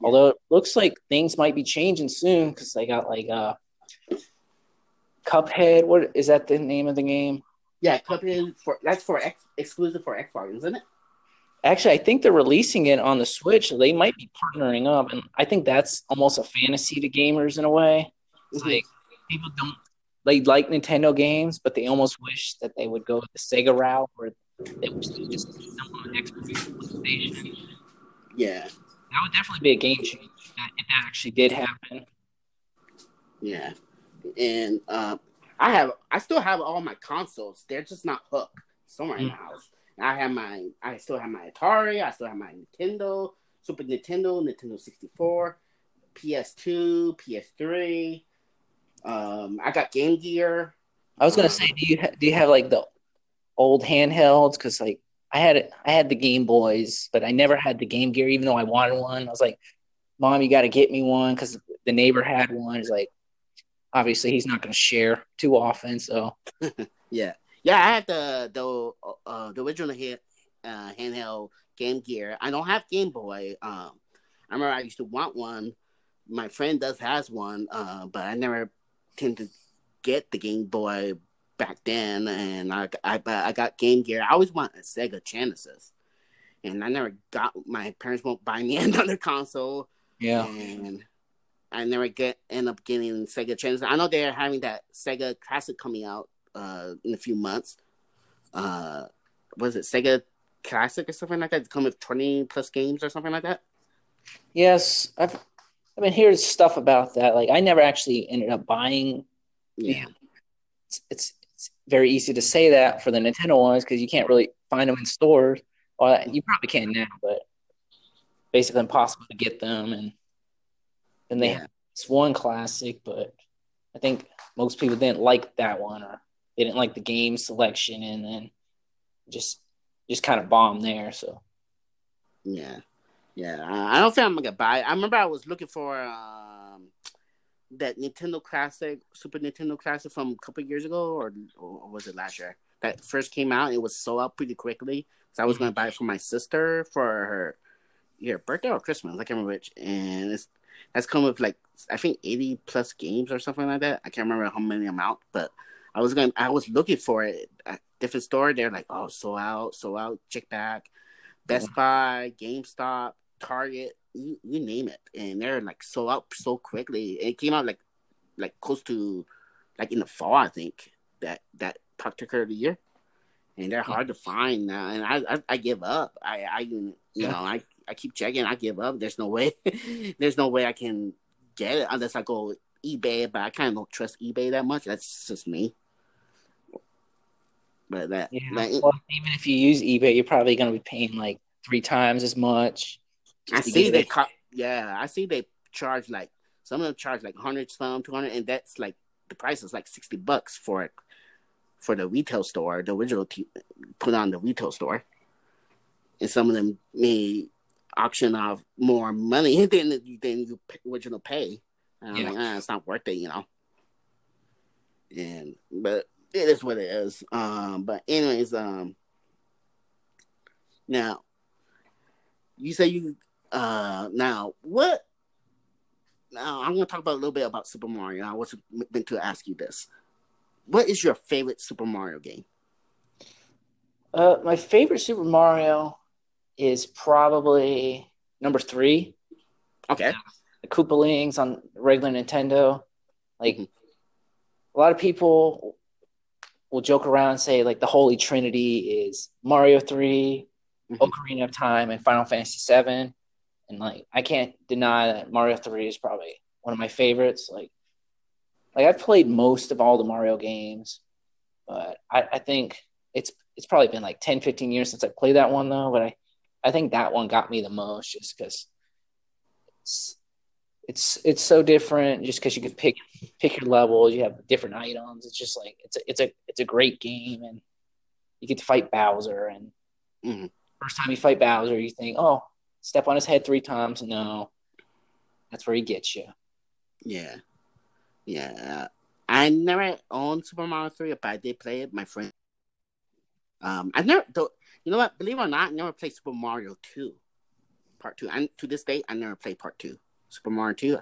Although it looks like things might be changing soon because they got like uh Cuphead. What is that the name of the game? Yeah, Cuphead for that's for X, exclusive for Xbox, isn't it? Actually, I think they're releasing it on the Switch. They might be partnering up, and I think that's almost a fantasy to gamers in a way. It's mm-hmm. like people don't they like Nintendo games, but they almost wish that they would go the Sega route, or they wish they just them on Xbox PlayStation. Yeah, that would definitely be a game change that, if that actually did happen. Yeah, and uh, I have I still have all my consoles. They're just not hooked somewhere mm. in the house. I have my I still have my Atari. I still have my Nintendo, Super Nintendo, Nintendo sixty four, PS2, PS3. Um, I got Game Gear. I was gonna um, say, do you ha- do you have like the old handhelds? Because like I had I had the Game Boys, but I never had the Game Gear, even though I wanted one. I was like, "Mom, you got to get me one," because the neighbor had one. He's like, obviously, he's not going to share too often, so yeah, yeah. I had the the uh, the original hand, uh, handheld Game Gear. I don't have Game Boy. Um, I remember I used to want one. My friend does has one, uh, but I never tend to get the Game Boy back then, and I I I got Game Gear. I always want a Sega Genesis, and I never got. My parents won't buy me another console. Yeah, and I never get end up getting Sega Genesis. I know they're having that Sega Classic coming out uh, in a few months. Uh, was it Sega Classic or something like that? Come with twenty plus games or something like that. Yes, I've I've been hearing stuff about that. Like I never actually ended up buying. Yeah, it's, it's it's very easy to say that for the Nintendo ones because you can't really find them in stores. Well, you probably can now, but basically impossible to get them. And then they yeah. have this one classic, but I think most people didn't like that one or they didn't like the game selection, and then just just kind of bombed there. So yeah, yeah. I don't think I'm gonna buy. It. I remember I was looking for. Uh that Nintendo Classic, Super Nintendo Classic from a couple years ago, or, or was it last year? That first came out, it was sold out pretty quickly. So I was gonna buy it for my sister for her yeah birthday or Christmas. I can't remember which. And it's that's come with like I think eighty plus games or something like that. I can't remember how many amount, but I was going I was looking for it at different store. They're like, oh, so out, so out, check back, Best yeah. Buy, GameStop, Target, you, you name it, and they're like so out so quickly. It came out like like close to like in the fall, I think that that particular year, and they're hard to find now. And I I, I give up. I I you yeah. know I I keep checking. I give up. There's no way. There's no way I can get it unless I go eBay. But I kind of don't trust eBay that much. That's just me. But that, yeah. Well, even if you use eBay, you're probably going to be paying like three times as much. I see they, co- yeah, I see they charge like some of them charge like hundred, some two hundred, and that's like the price is like sixty bucks for it for the retail store, the original t- put on the retail store, and some of them may auction off more money than than you original pay. And I'm yeah. like, ah, it's not worth it, you know. And but it is what it is. Um, but anyways, um, now you say you uh now what? Now I'm gonna talk about a little bit about Super Mario. I was meant to ask you this. What is your favorite Super Mario game? Uh, my favorite Super Mario is probably number three. Okay. The Koopalings on regular Nintendo. Like mm-hmm. a lot of people will joke around and say like the Holy Trinity is Mario 3, mm-hmm. Ocarina of Time, and Final Fantasy 7. And like I can't deny that Mario 3 is probably one of my favorites. Like like I've played most of all the Mario games, but I, I think it's it's probably been like 10, 15 years since I played that one though. But I, I think that one got me the most just because it's it's so different just because you can pick pick your levels you have different items. It's just like it's a it's a it's a great game and you get to fight bowser and mm-hmm. first time you fight bowser you think oh step on his head three times. No that's where he gets you. Yeah. Yeah. I never owned super mario 3 but i did play it my friend. Um i never though you know what? Believe it or not i never played super mario 2 part 2 and to this day i never played part 2 Super Mario 2.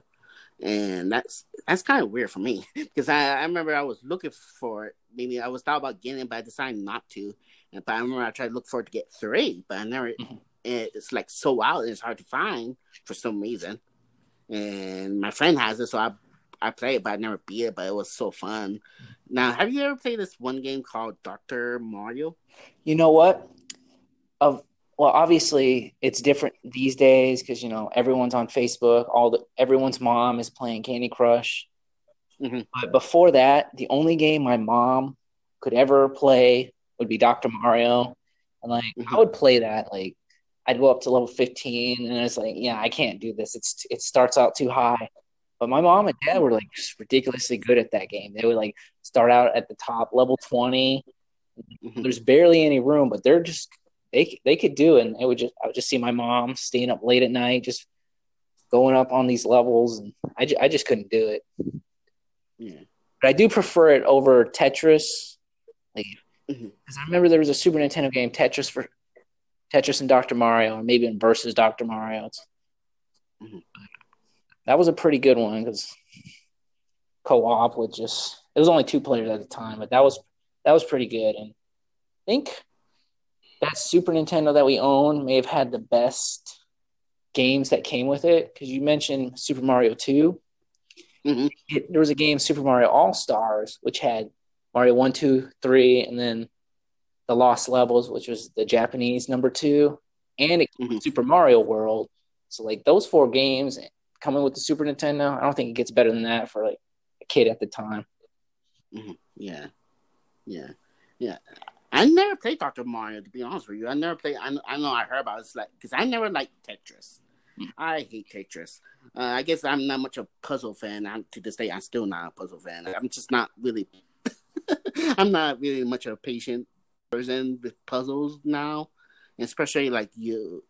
And that's that's kind of weird for me because I, I remember I was looking for it. Maybe I was thought about getting it, but I decided not to. And, but I remember I tried to look for it to get three, but I never. Mm-hmm. It's like so out, and it's hard to find for some reason. And my friend has it, so I I played it, but I never beat it. But it was so fun. Now, have you ever played this one game called Doctor Mario? You know what? Of well obviously it's different these days because you know everyone's on facebook all the everyone's mom is playing candy crush mm-hmm. but before that the only game my mom could ever play would be dr mario and like mm-hmm. i would play that like i'd go up to level 15 and it's like yeah i can't do this it's it starts out too high but my mom and dad were like ridiculously good at that game they would like start out at the top level 20 mm-hmm. there's barely any room but they're just they they could do. And it would just I would just see my mom staying up late at night, just going up on these levels, and I, I just couldn't do it. Yeah, but I do prefer it over Tetris. Like, because mm-hmm. I remember there was a Super Nintendo game Tetris for Tetris and Doctor Mario, or maybe in versus Doctor Mario. Mm-hmm. That was a pretty good one because co-op with just it was only two players at the time, but that was that was pretty good. And I think that Super Nintendo that we own may have had the best games that came with it because you mentioned Super Mario 2. Mm-hmm. It, there was a game, Super Mario All Stars, which had Mario 1, 2, 3, and then the Lost Levels, which was the Japanese number two, and mm-hmm. Super Mario World. So, like, those four games coming with the Super Nintendo, I don't think it gets better than that for, like, a kid at the time. Mm-hmm. Yeah. Yeah. Yeah. I never played Doctor Mario to be honest with you. I never played. I, I know I heard about it. It's like because I never liked Tetris. Hmm. I hate Tetris. Uh, I guess I'm not much of a puzzle fan. I'm, to this day, I'm still not a puzzle fan. I'm just not really. I'm not really much of a patient person with puzzles now, especially like you.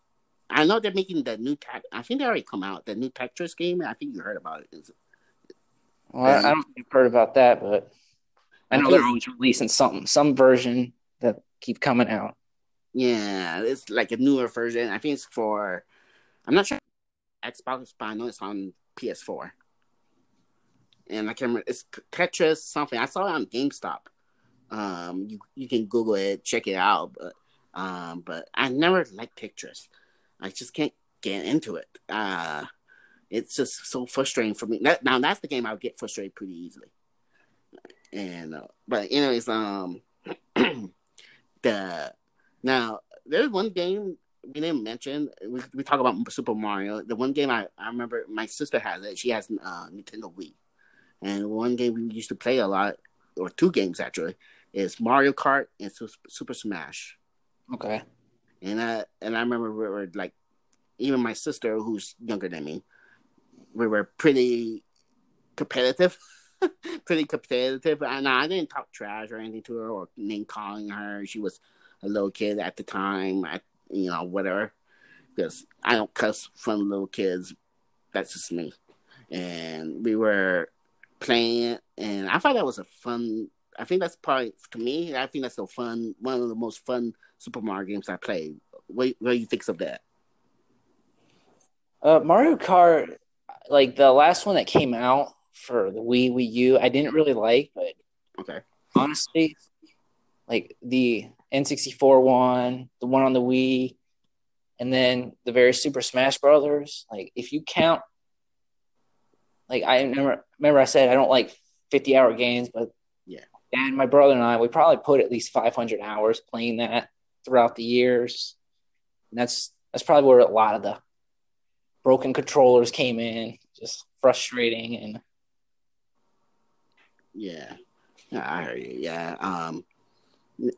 I know they're making the new tech. I think they already come out the new Tetris game. I think you heard about it. Well, I don't think I've heard about that, but I know they're always releasing something, some version that keep coming out. Yeah, it's like a newer version. I think it's for. I'm not sure Xbox, but I know it's on PS4. and I can't remember. It's Tetris something. I saw it on GameStop. Um, you you can Google it, check it out. But um, but I never liked Tetris. I just can't get into it. Uh, it's just so frustrating for me. That, now that's the game I would get frustrated pretty easily. And uh, but anyways, um, the now there's one game we didn't mention. We, we talk about Super Mario. The one game I, I remember my sister has it. She has uh, Nintendo Wii, and one game we used to play a lot, or two games actually, is Mario Kart and Super Smash. Okay. And I and I remember we were like, even my sister who's younger than me, we were pretty competitive. pretty competitive. And I didn't talk trash or anything to her or name calling her. She was a little kid at the time. I you know, whatever. Because I don't cuss from little kids. That's just me. And we were playing, and I thought that was a fun. I think that's probably to me. I think that's a fun, one of the most fun Super Mario games I played. What, what do you think of that? Uh, Mario Kart, like the last one that came out for the Wii Wii U, I didn't really like, but okay, honestly, like the N64 one, the one on the Wii, and then the various Super Smash Brothers. Like if you count, like I remember, remember I said I don't like 50 hour games, but yeah, and my brother and I we probably put at least 500 hours playing that throughout the years. And that's that's probably where a lot of the broken controllers came in, just frustrating and yeah. Yeah, I hear you. Yeah. Um,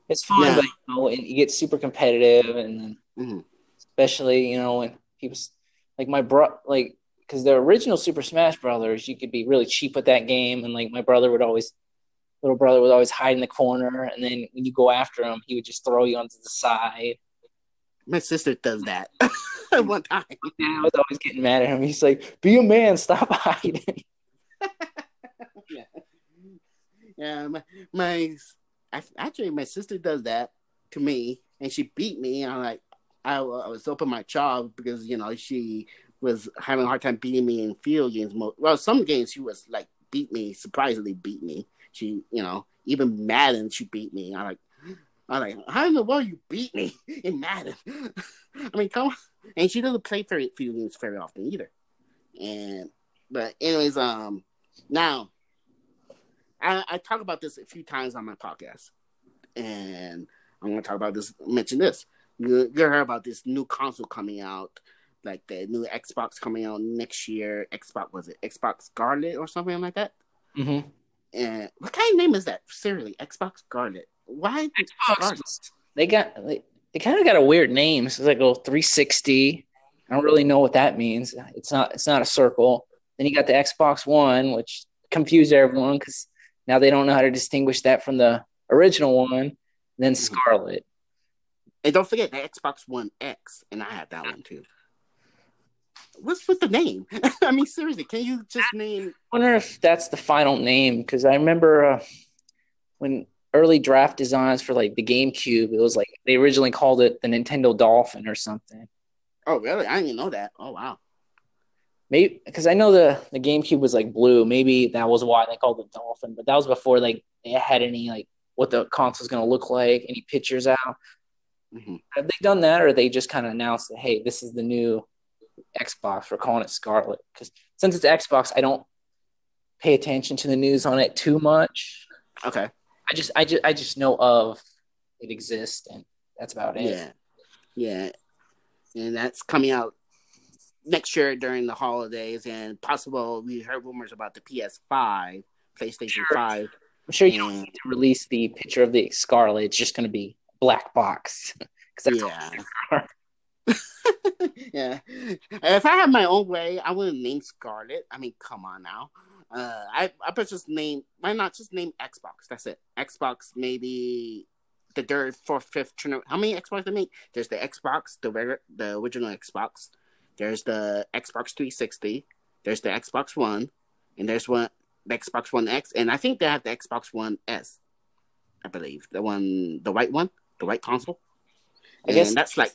it's fun, yeah. but you know, it gets super competitive, and mm-hmm. especially you know when people like my bro, like because the original Super Smash Brothers, you could be really cheap with that game, and like my brother would always, little brother would always hide in the corner, and then when you go after him, he would just throw you onto the side. My sister does that one time. I was always getting mad at him. He's like, "Be a man, stop hiding." yeah. My, my actually, my sister does that to me, and she beat me. And I'm like, I, I was open my jaw because you know she was having a hard time beating me in field games. Well, some games she was like beat me, surprisingly beat me. She, you know, even Madden she beat me. I'm like, I'm like, how in the world you beat me in Madden? I mean, come on. And she doesn't play very field games very often either. And but anyways, um, now I, I talk about this a few times on my podcast, and I'm going to talk about this. Mention this. You, you heard about this new console coming out, like the new Xbox coming out next year. Xbox was it Xbox Scarlett or something like that? Mm-hmm. And what kind of name is that? Seriously, Xbox Scarlett. Why Xbox? Scarlett? They got they, they kind of got a weird name. So it's like a 360. I don't really know what that means. It's not it's not a circle. Then you got the Xbox One, which confused everyone because now they don't know how to distinguish that from the original one. Then mm-hmm. Scarlett. And don't forget the Xbox One X, and I had that one too. What's with the name? I mean, seriously, can you just name? I wonder if that's the final name because I remember uh, when early draft designs for like the GameCube, it was like they originally called it the Nintendo Dolphin or something. Oh, really? I didn't know that. Oh, wow maybe because I know the the GameCube was like blue. Maybe that was why they called it Dolphin. But that was before like they had any like what the console console's going to look like, any pictures out. Mm-hmm. Have they done that, or they just kind of announced that hey, this is the new Xbox? We're calling it Scarlett because since it's Xbox, I don't pay attention to the news on it too much. Okay. I just I just I just know of it exists and that's about it. Yeah. Yeah. And that's coming out next year during the holidays, and possible we heard rumors about the PS5, PlayStation sure. Five. I'm sure you and, don't need to release the picture of the Scarlett. It's just going to be black box. because yeah. yeah. If I had my own way, I wouldn't name Scarlett. I mean, come on now. Uh, I I bet just name. Why not just name Xbox? That's it. Xbox maybe the third, fourth, fifth. How many Xbox they make? There's the Xbox, the regular, the original Xbox. There's the Xbox 360. There's the Xbox One, and there's one the Xbox One X, and I think they have the Xbox One S. I believe the one, the white one, the white console. I and guess that's like.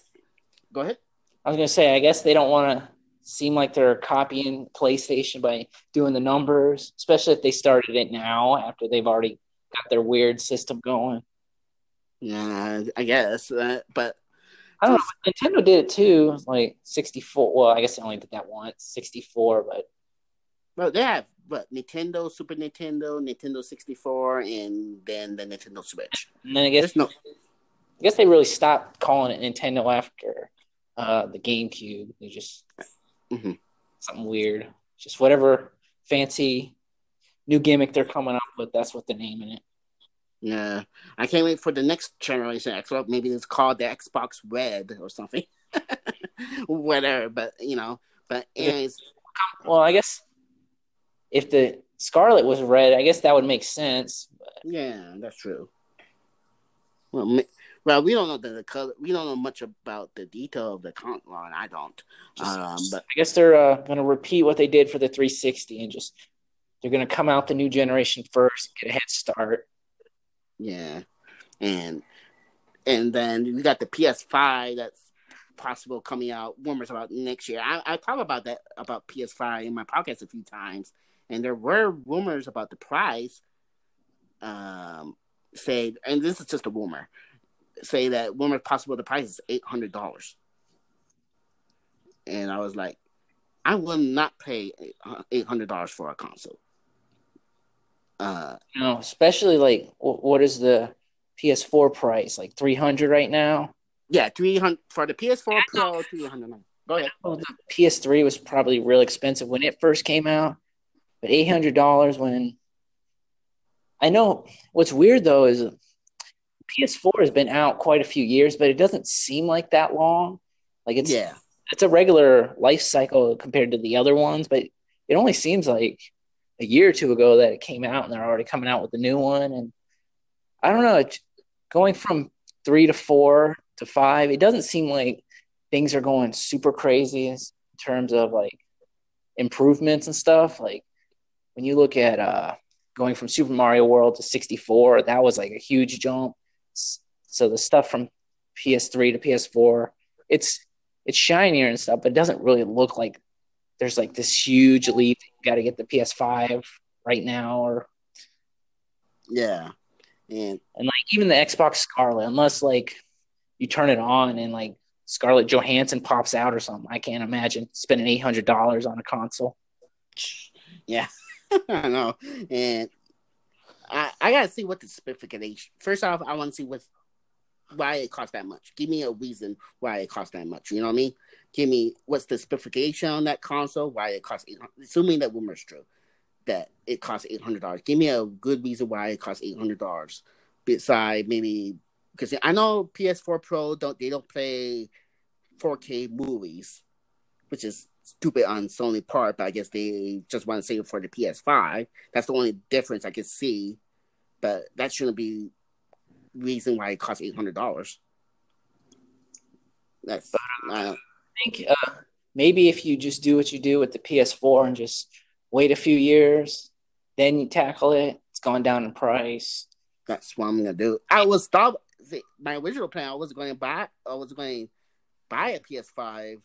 Go ahead. I was gonna say, I guess they don't want to seem like they're copying PlayStation by doing the numbers, especially if they started it now after they've already got their weird system going. Yeah, I guess, uh, but I don't know. Nintendo did it too, like 64. Well, I guess they only did that once, 64, but. Well, they have but Nintendo, Super Nintendo, Nintendo 64, and then the Nintendo Switch. And then I guess no. I guess they really stopped calling it Nintendo after uh, the GameCube. They just mm-hmm. something weird, just whatever fancy new gimmick they're coming up with. That's what they're naming it. Yeah, I can't wait for the next generation Xbox. Maybe it's called the Xbox Red or something. Whatever, but you know, but anyways. Well, I guess if the Scarlett was red, I guess that would make sense. But... Yeah, that's true. Well, well, we don't know the, the, color. We don't know much about the detail of the con. Well, I don't. Just, um, but I guess they're uh, going to repeat what they did for the 360 and just they're going to come out the new generation first, get a head start. Yeah, and and then we got the PS5 that's possible coming out. Rumors about next year. I, I talked about that about PS5 in my podcast a few times, and there were rumors about the price. Um, say, and this is just a rumor, say that rumor possible the price is eight hundred dollars, and I was like, I will not pay eight hundred dollars for a console. Uh, no, especially like what is the PS4 price? Like three hundred right now. Yeah, three hundred for the PS4 Pro. Three hundred. Go ahead. Oh, the PS3 was probably real expensive when it first came out. But eight hundred dollars when I know what's weird though is PS4 has been out quite a few years, but it doesn't seem like that long. Like it's yeah, it's a regular life cycle compared to the other ones, but it only seems like a year or two ago that it came out and they're already coming out with a new one. And I don't know, going from three to four to five, it doesn't seem like things are going super crazy in terms of like improvements and stuff. Like when you look at uh, going from Super Mario World to 64, that was like a huge jump. So the stuff from PS3 to PS4, it's it's shinier and stuff, but it doesn't really look like there's like this huge leap. You got to get the PS5 right now, or yeah, and and like even the Xbox Scarlett, unless like you turn it on and like Scarlett Johansson pops out or something, I can't imagine spending eight hundred dollars on a console. Yeah. I know, and I I gotta see what the specification. First off, I want to see what why it costs that much. Give me a reason why it costs that much. You know what I mean? Give me what's the specification on that console? Why it costs? Assuming that rumor's true, that it costs eight hundred dollars. Give me a good reason why it costs eight hundred dollars. Beside maybe because I know PS4 Pro don't they don't play 4K movies, which is stupid on Sony part, but I guess they just want to save it for the PS5. That's the only difference I can see. But that shouldn't be reason why it costs eight hundred dollars. That's I think uh, maybe if you just do what you do with the PS4 and just wait a few years, then you tackle it. It's gone down in price. That's what I'm gonna do. I was stop my original plan. I was going to buy. I was going to buy a PS5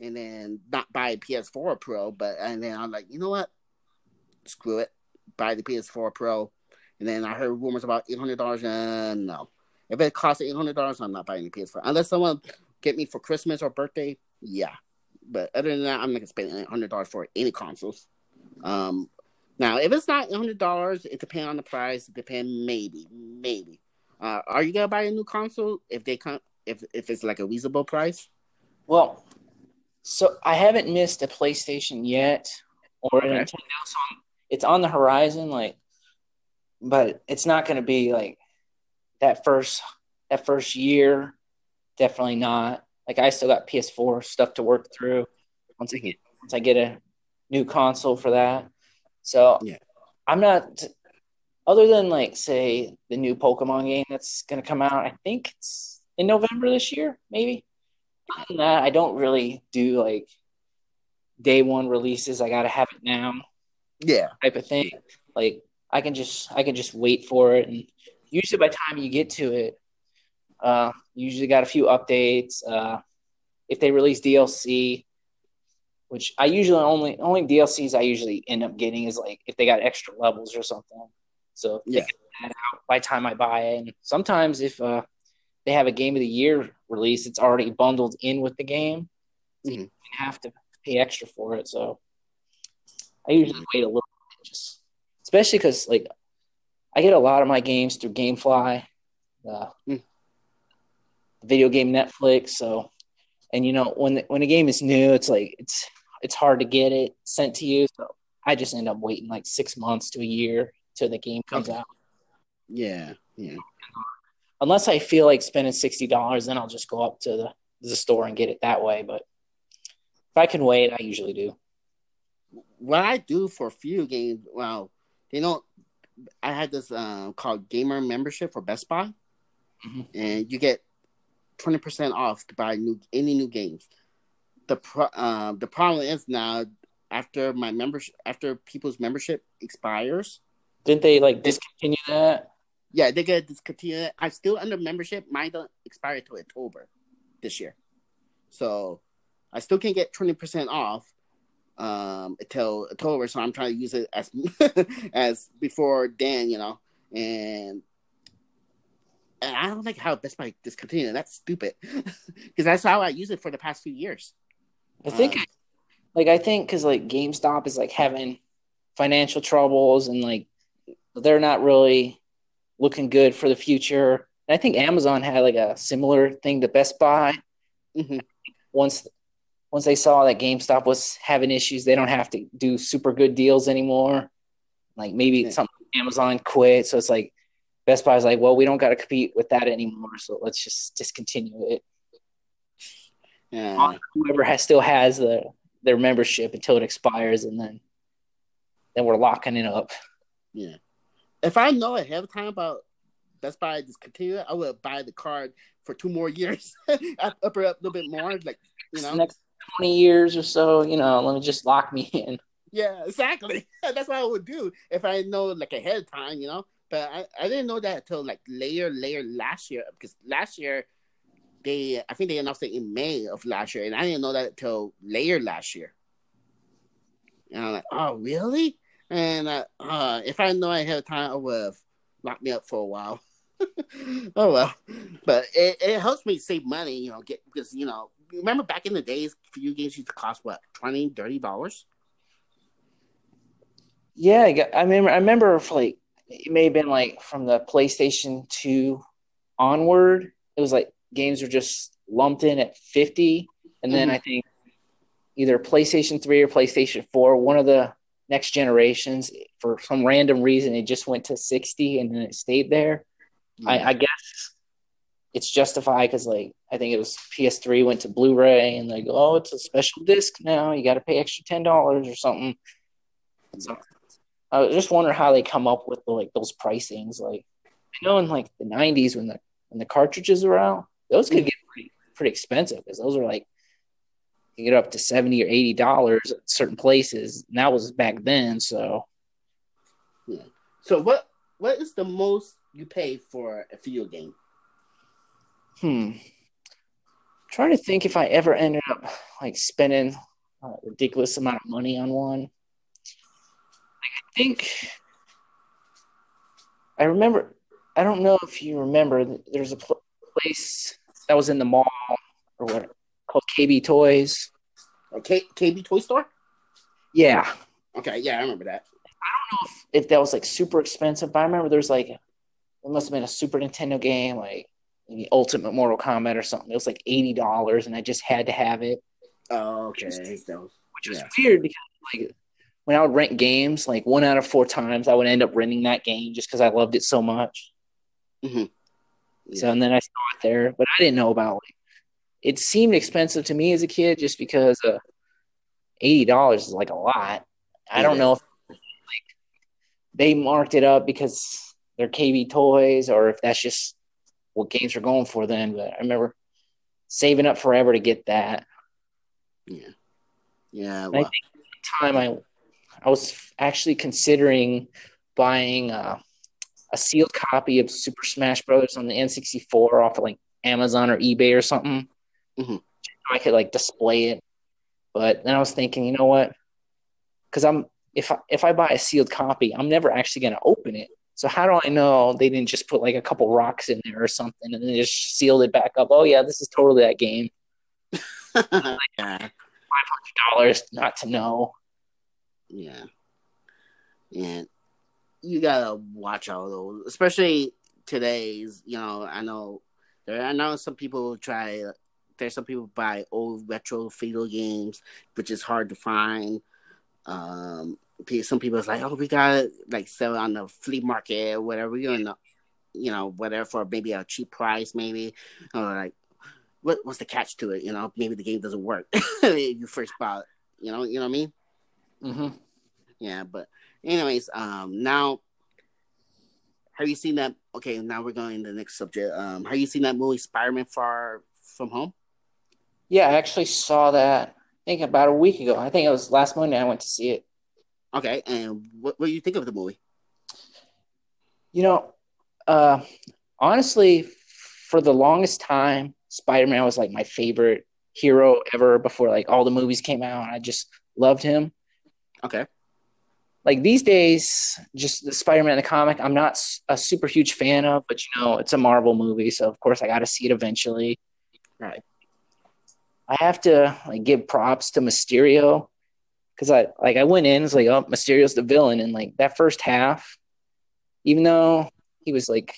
and then not buy a PS4 Pro, but and then I'm like, you know what? Screw it. Buy the PS4 Pro. And then I heard rumors about eight hundred dollars. and no, if it costs eight hundred dollars, I'm not buying the PS4 unless someone get me for Christmas or birthday. Yeah, but other than that, I'm not gonna spend eight hundred dollars for any consoles. Um, now if it's not eight hundred dollars, it depends on the price. It depends, maybe, maybe. Uh, are you gonna buy a new console if they come if if it's like a reasonable price? Well, so I haven't missed a PlayStation yet or okay. a Nintendo, so I'm, it's on the horizon. Like, but it's not going to be like that first that first year. Definitely not. Like I still got PS4 stuff to work through. Once I get once I get a new console for that, so yeah, I'm not. Other than like say the new Pokemon game that's going to come out, I think it's in November this year, maybe other than that, I don't really do like day one releases. I gotta have it now. Yeah. Type of thing. Like I can just I can just wait for it and usually by the time you get to it, uh usually got a few updates. Uh if they release DLC, which I usually only only DLCs I usually end up getting is like if they got extra levels or something. So Yeah. that out by the time I buy it. And sometimes if uh, they have a game of the year release, it's already bundled in with the game. So you have to pay extra for it. So I usually wait a little bit, just especially because like I get a lot of my games through GameFly, uh, Mm. video game Netflix. So, and you know when the, when a game is new, it's like it's it's hard to get it sent to you. So I just end up waiting like six months to a year till the game comes Okay. out. Yeah, yeah. Unless I feel like spending sixty dollars, then I'll just go up to the the store and get it that way. But if I can wait, I usually do. What I do for a few games, well, you know, I had this um, called gamer membership for Best Buy, Mhm. and you get twenty percent off to buy new any new games. The pro, uh, the problem is now after my membership after people's membership expires, Didn't they like discontinue that? yeah, they get discontinued. I'm still under membership. Mine don't expire till October this year, so I still can't get twenty percent off um until October. So I'm trying to use it as as before then, you know, and. And I don't like how Best Buy discontinued. That's stupid, because that's how I use it for the past few years. I think, Um, like, I think because like GameStop is like having financial troubles and like they're not really looking good for the future. And I think Amazon had like a similar thing to Best Buy. mhm. Once once they saw that GameStop was having issues, they don't have to do super good deals anymore. Like maybe Yeah. something Amazon quit, so it's like Best Buy's like, well, we don't got to compete with that anymore, so let's just discontinue it. Yeah. whoever has still has the their membership until it expires, and then then we're locking it up. Yeah. If I know ahead of time about Best Buy discontinue, I would buy the card for two more years. up up it up a little bit more, like you know. next twenty years or so, you know, let me just lock me in. Yeah, exactly. That's what I would do if I know like ahead of time, you know. But I, I didn't know that until like later, later last year because last year they I think they announced it in May of last year, and I didn't know that until later last year. And I'm like, oh really? And uh, uh, if I know ahead of time, I would have locked me up for a while. oh well, but it, it helps me save money, you know, get because you know remember back in the days, video games used to cost what 20 30 dollars. Yeah, I, remember. I remember like it may have been like from the PlayStation Two onward. It was like games were just lumped in at fifty, and then Mhm. I think either PlayStation Three or PlayStation Four, one of the next generations, for some random reason, it just went to sixty, and then it stayed there. I, I guess it's justified because like I think it was PS3 went to Blu-ray and they go, oh, it's a special disc now. You got to pay extra ten dollars or something. So I just wondering how they come up with like those pricings. Like I know in like the '90s when the when the cartridges were out, those could get pretty pretty expensive because those were like you get up to seventy or eighty dollars at certain places. And that was back then, so So what what is the most you pay for a video game? Hmm. Trying to think if I ever ended up like spending a ridiculous amount of money on one. Like, I think I remember. I don't know if you remember. There's a pl- place that was in the mall or what called KB Toys. K- KB Toy Store? Yeah, Okay, yeah, I remember that. I don't know if that was like super expensive, but I remember there was like it must have been a Super Nintendo game, like maybe Ultimate Mortal Kombat or something. It was like eighty dollars, and I just had to have it. Oh, okay. That was- which was Yeah. weird because like when I would rent games, like one out of four times I would end up renting that game just because I loved it so much. Mhm. So and then I saw it there, but I didn't know about like it seemed expensive to me as a kid just because uh, eighty dollars is like a lot. I don't know if like they marked it up because they're KB toys or if that's just what games are going for then. But I remember saving up forever to get that. Yeah. Yeah. I Well, time I I was actually considering buying uh, a sealed copy of Super Smash Brothers on the N64 off of like Amazon or eBay or something. Mhm. So I could like display it But then I was thinking, you know what? Because I'm if I, if I buy a sealed copy, I'm never actually going to open it. So how do I know they didn't just put like a couple rocks in there or something and then just sealed it back up? Oh yeah, this is totally that game. yeah. Five hundred dollars not to know. Yeah. And you gotta watch all those, especially today's. You know, I know there. I know some people try. There's some people buy old retro video games, which is hard to find. Um, some people is like, oh, we gotta like sell on the flea market or whatever. You know, you know, whatever for maybe a cheap price, maybe. Or like, what, what's the catch to it? You know, maybe the game doesn't work if you first bought it. You know, you know what I mean? Mm-hmm. Yeah, but anyways, um, now have you seen that? Okay, now we're going to the next subject. Um, have you seen that movie Spider-Man Far From Home? Yeah, I actually saw that. I think about a week ago. I think it was last Monday. I went to see it. Okay, and what what do you think of the movie? You know, uh, honestly, for the longest time, Spider Man was like my favorite hero ever. Before like all the movies came out, I just loved him. Okay. Like these days, just the Spider Man the comic, I'm not a super huge fan of, but you know, it's a Marvel movie, so of course I got to see it eventually. Right. I have to like give props to Mysterio because I like I went in, it's like, oh, Mysterio's the villain, and like that first half, even though he was like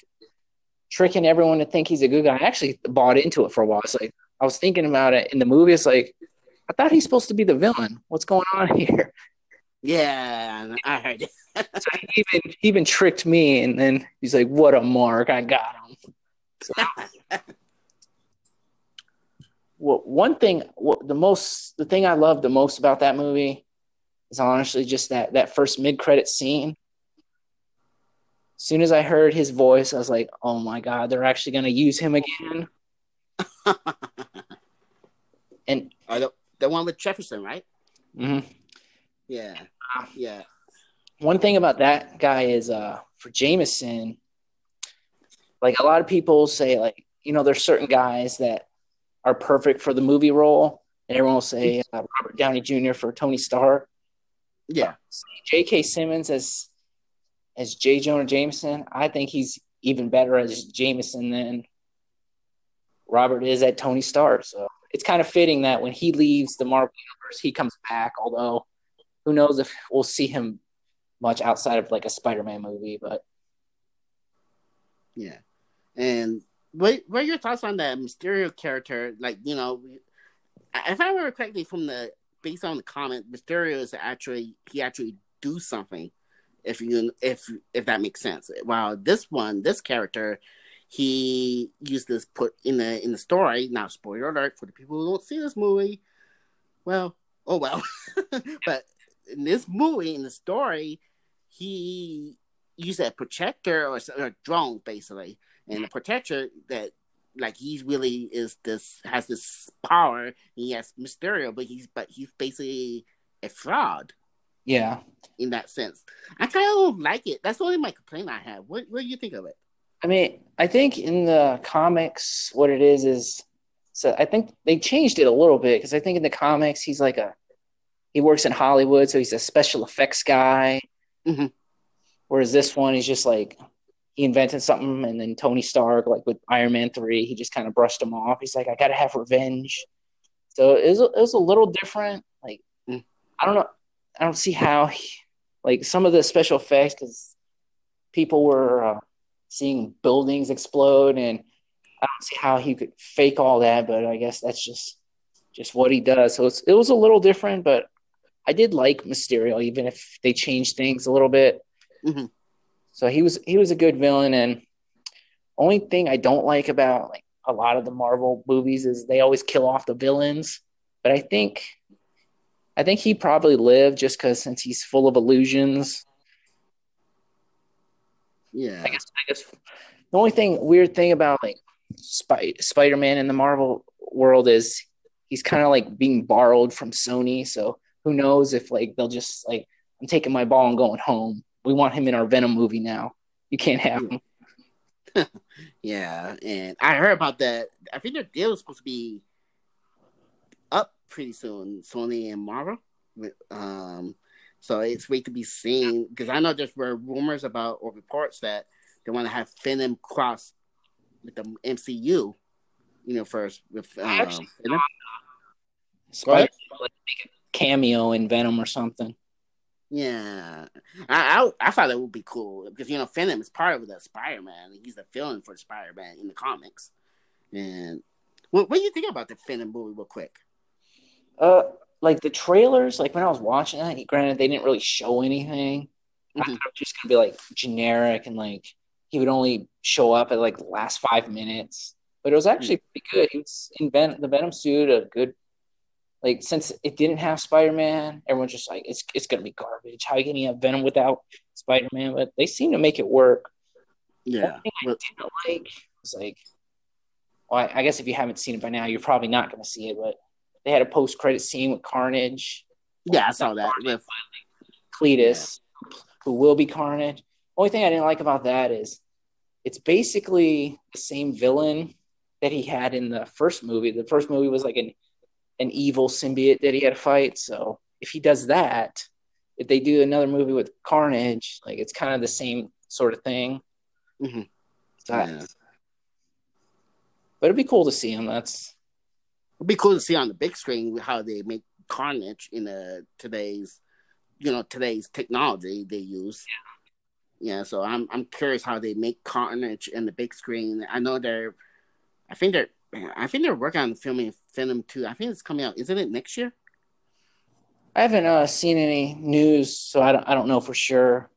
tricking everyone to think he's a good guy, I actually bought into it for a while. It's like I was thinking about it in the movie. It's like I thought he's supposed to be the villain. What's going on here? Yeah, I heard so he even he even tricked me, and then he's like, "What a mark! I got him." So, well, one thing, the most, the thing I love the most about that movie is honestly just that that first mid credit scene. As soon as I heard his voice, I was like, "Oh my god, they're actually going to use him again." and uh, the, the one with Jefferson, right? Mm-hmm. Yeah, yeah. One thing about that guy is, uh, for Jameson, like a lot of people say, like you know, there's certain guys that are perfect for the movie role, and everyone will say uh, Robert Downey Jr. for Tony Stark. Yeah. J.K. Simmons as as J. Jonah Jameson, I think he's even better as Jameson than Robert is at Tony Stark. So it's kind of fitting that when he leaves the Marvel universe, he comes back. Although, who knows if we'll see him much outside of like a Spider-Man movie? But yeah, and what what are your thoughts on that Mysterio character? Like, you know, if I remember correctly from the based on the comment, Mysterio is actually he actually do something. If you if if that makes sense. While this one, this character, he used this put in the in the story. Now, spoiler alert for the people who don't see this movie. Well, oh well. but in this movie, in the story, he used a projector or, or a drone basically, and the protector that like he really is this has this power. He has Mysterio, but he's but he's basically a fraud. Yeah, in that sense, I kind of like it. That's only my complaint I have. What what do you think of it? I mean, I think in the comics, what it is is so I think they changed it a little bit because I think in the comics he's like a he works in Hollywood, so he's a special effects guy. Mm-hmm. Whereas this one, he's just like he invented something, and then Tony Stark, like with Iron Man three, he just kind of brushed him off. He's like, I gotta have revenge. So it was, it was a little different. Like mm. I don't know, I don't see how, he, like some of the special effects, because people were uh, seeing buildings explode, and I don't see how he could fake all that. But I guess that's just just what he does. So it was a little different, but I did like Mysterio, even if they changed things a little bit. Mm-hmm. So he was he was a good villain, and only thing I don't like about like a lot of the Marvel movies is they always kill off the villains. But I think I think he probably lived just because since he's full of illusions. Yeah, I guess I guess the only thing weird thing about like Sp- Spider Man in the Marvel world is he's kind of like being borrowed from Sony. So who knows if like they'll just like I'm taking my ball and going home we want him in our Venom movie now. You can't have him. yeah, and I heard about that. I think their deal is supposed to be up pretty soon, Sony and Marvel. Um, so it's wait to be seen because I know there were rumors about or reports that they want to have Venom cross with the MCU. You know, first with um, Actually, Venom. Spider like make a cameo in Venom or something. Yeah, I, I, I thought it would be cool because you know Venom is part of the Spider Man. He's the villain for Spider Man in the comics. And what what do you think about the Venom movie, real quick? Uh, like the trailers, like when I was watching that, granted they didn't really show anything. Mm-hmm. I thought it was just gonna be like generic and like he would only show up at like the last five minutes. But it was actually mm-hmm. pretty good. He was in Ven- the Venom suit, a good like since it didn't have Spider Man, everyone's just like it's it's gonna be garbage. How can you gonna have Venom without Spider Man? But they seem to make it work. Yeah. Thing I didn't like was like, well, I, I guess if you haven't seen it by now, you're probably not gonna see it. But they had a post credit scene with Carnage. Yeah, I saw that with Cletus, yeah. who will be Carnage. Only thing I didn't like about that is it's basically the same villain that he had in the first movie. The first movie was like an an evil symbiote that he had to fight. So if he does that, if they do another movie with Carnage, like it's kind of the same sort of thing. Mm-hmm. yeah. But it'd be cool to see him. That's it'd be cool to see on the big screen how they make Carnage in the today's, you know, today's technology they use. Yeah. yeah, so I'm I'm curious how they make Carnage in the big screen. I know they're, I think they're I think they're working on filming Venom 2. I think it's coming out. Isn't it next year? I haven't uh, seen any news, so I don't. I don't know for sure.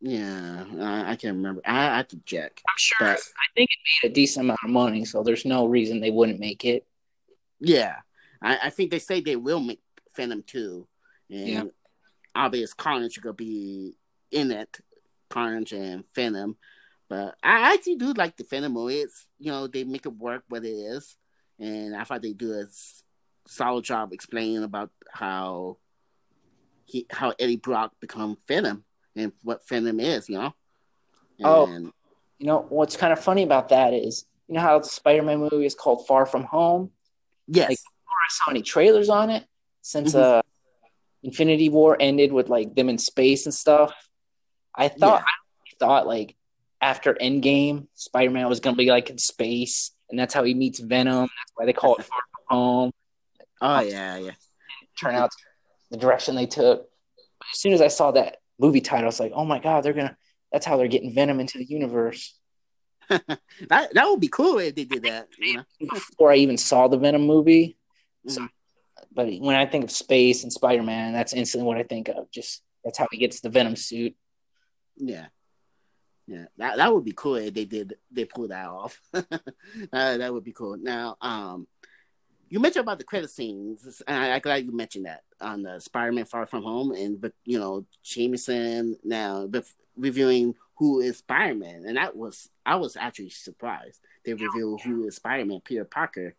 Yeah, I, I can't remember. I, I have to check. I'm sure. But, I think it made a decent amount of money, so there's no reason they wouldn't make it. Yeah, I, I think they say they will make Venom 2, and yeah. obvious Carnage gonna be in it. Carnage and Venom. But I actually do like the movie. It's you know they make it work what it is, and I thought they do a solid job explaining about how he how Eddie Brock become Venom and what Venom is. You know. Oh, and, oh, you know what's kind of funny about that is you know how the Spider-Man movie is called Far From Home. Yes. Like, saw any trailers on it since mm-hmm. uh Infinity War ended with like them in space and stuff. I thought yeah. I thought like after Endgame, Spider Man was gonna be like in space, and that's how he meets Venom. That's why they call it Far From Home. Oh yeah, yeah. Turn out the direction they took. As soon as I saw that movie title, I was like, oh my god, they're gonna. That's how they're getting Venom into the universe. that that would be cool if they did that. You know? Before I even saw the Venom movie, mm-hmm. but when I think of space and Spider Man, that's instantly what I think of. Just that's how he gets the Venom suit. Yeah. Yeah, that that would be cool if they did they pull that off. uh, that would be cool. Now, um, you mentioned about the credit scenes, and I, am glad you mentioned that on the Spider-Man Far From Home, and but you know Jameson now reviewing who is Spider-Man, and that was I was actually surprised they revealed who is Spider-Man, Peter Parker.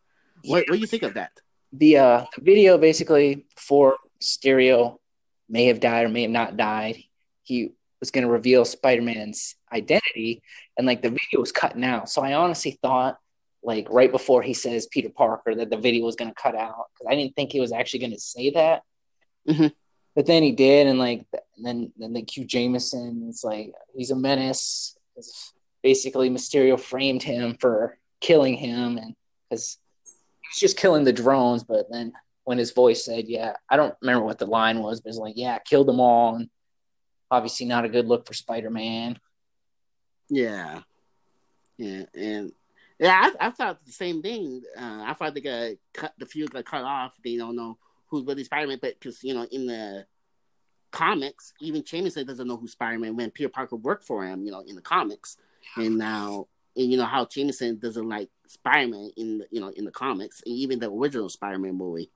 What what do you think of that? The uh, the video basically for Stereo may have died or may have not died. He was going to reveal Spider-Man's identity, and like the video was cutting out. So I honestly thought, like right before he says Peter Parker, that the video was going to cut out because I didn't think he was actually going to say that. Mm-hmm. But then he did, and like and then then the Q Jameson, is like he's a menace. Basically, Mysterio framed him for killing him, and because he was just killing the drones. But then when his voice said, "Yeah," I don't remember what the line was, but it's like, "Yeah, killed them all," and obviously not a good look for Spider Man. Yeah, yeah, and yeah, I, I thought the same thing. Uh, I thought they got cut the few got cut off. They don't know who's really Spider Man, but because you know in the comics, even Jameson doesn't know who Spider Man when Peter Parker worked for him. You know in the comics, and now and you know how Jameson doesn't like Spider Man in the, you know in the comics, and even the original Spider Man movie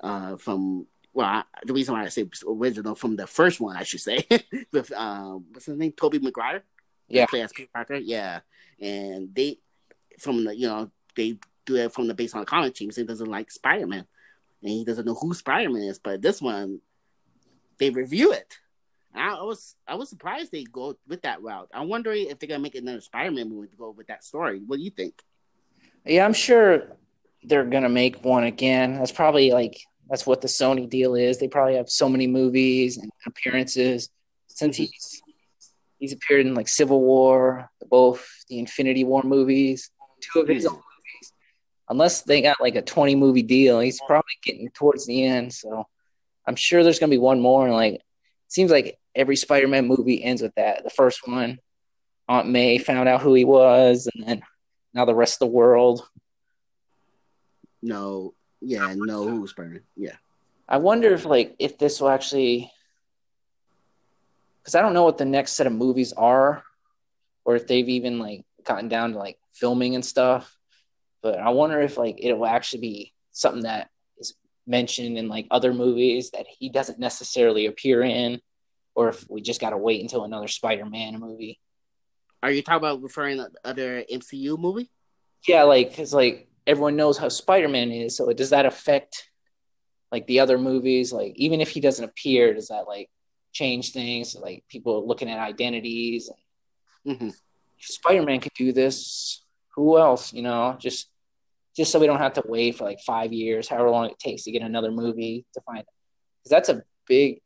uh, from well, I, the reason why I say original from the first one, I should say, with um, what's his name, Tobey Maguire. Yeah, play as Peter Parker. Yeah, and they from the you know they do it from the based on the comic team. So he doesn't like Spider Man, and he doesn't know who Spider Man is. But this one, they review it. I was I was surprised they go with that route. I'm wondering if they're gonna make another Spider Man movie to go with that story. What do you think? Yeah, I'm sure they're gonna make one again. That's probably like that's what the Sony deal is. They probably have so many movies and appearances since he's he's appeared in like Civil War, both the Infinity War movies, two of his own movies. Unless they got like a twenty movie deal, he's probably getting towards the end. So I'm sure there's gonna be one more. And like, it seems like every Spider-Man movie ends with that. The first one, Aunt May found out who he was, and then now the rest of the world. No, yeah, no, who's Spider-Man? Yeah. I wonder if like if this will actually, because I don't know what the next set of movies are, or if they've even like gotten down to like filming and stuff. But I wonder if like it will actually be something that is mentioned in like other movies that he doesn't necessarily appear in, or if we just got to wait until another Spider-Man movie. Are you talking about referring to the other MCU movie? Yeah, like because like everyone knows how Spider-Man is, so does that affect like the other movies? Like even if he doesn't appear, does that like change things? Like people looking at identities. Mm-hmm. Spider-Man could do this. Who else? You know, just just so we don't have to wait for like five years, however long it takes to get another movie to find. Because that's a big,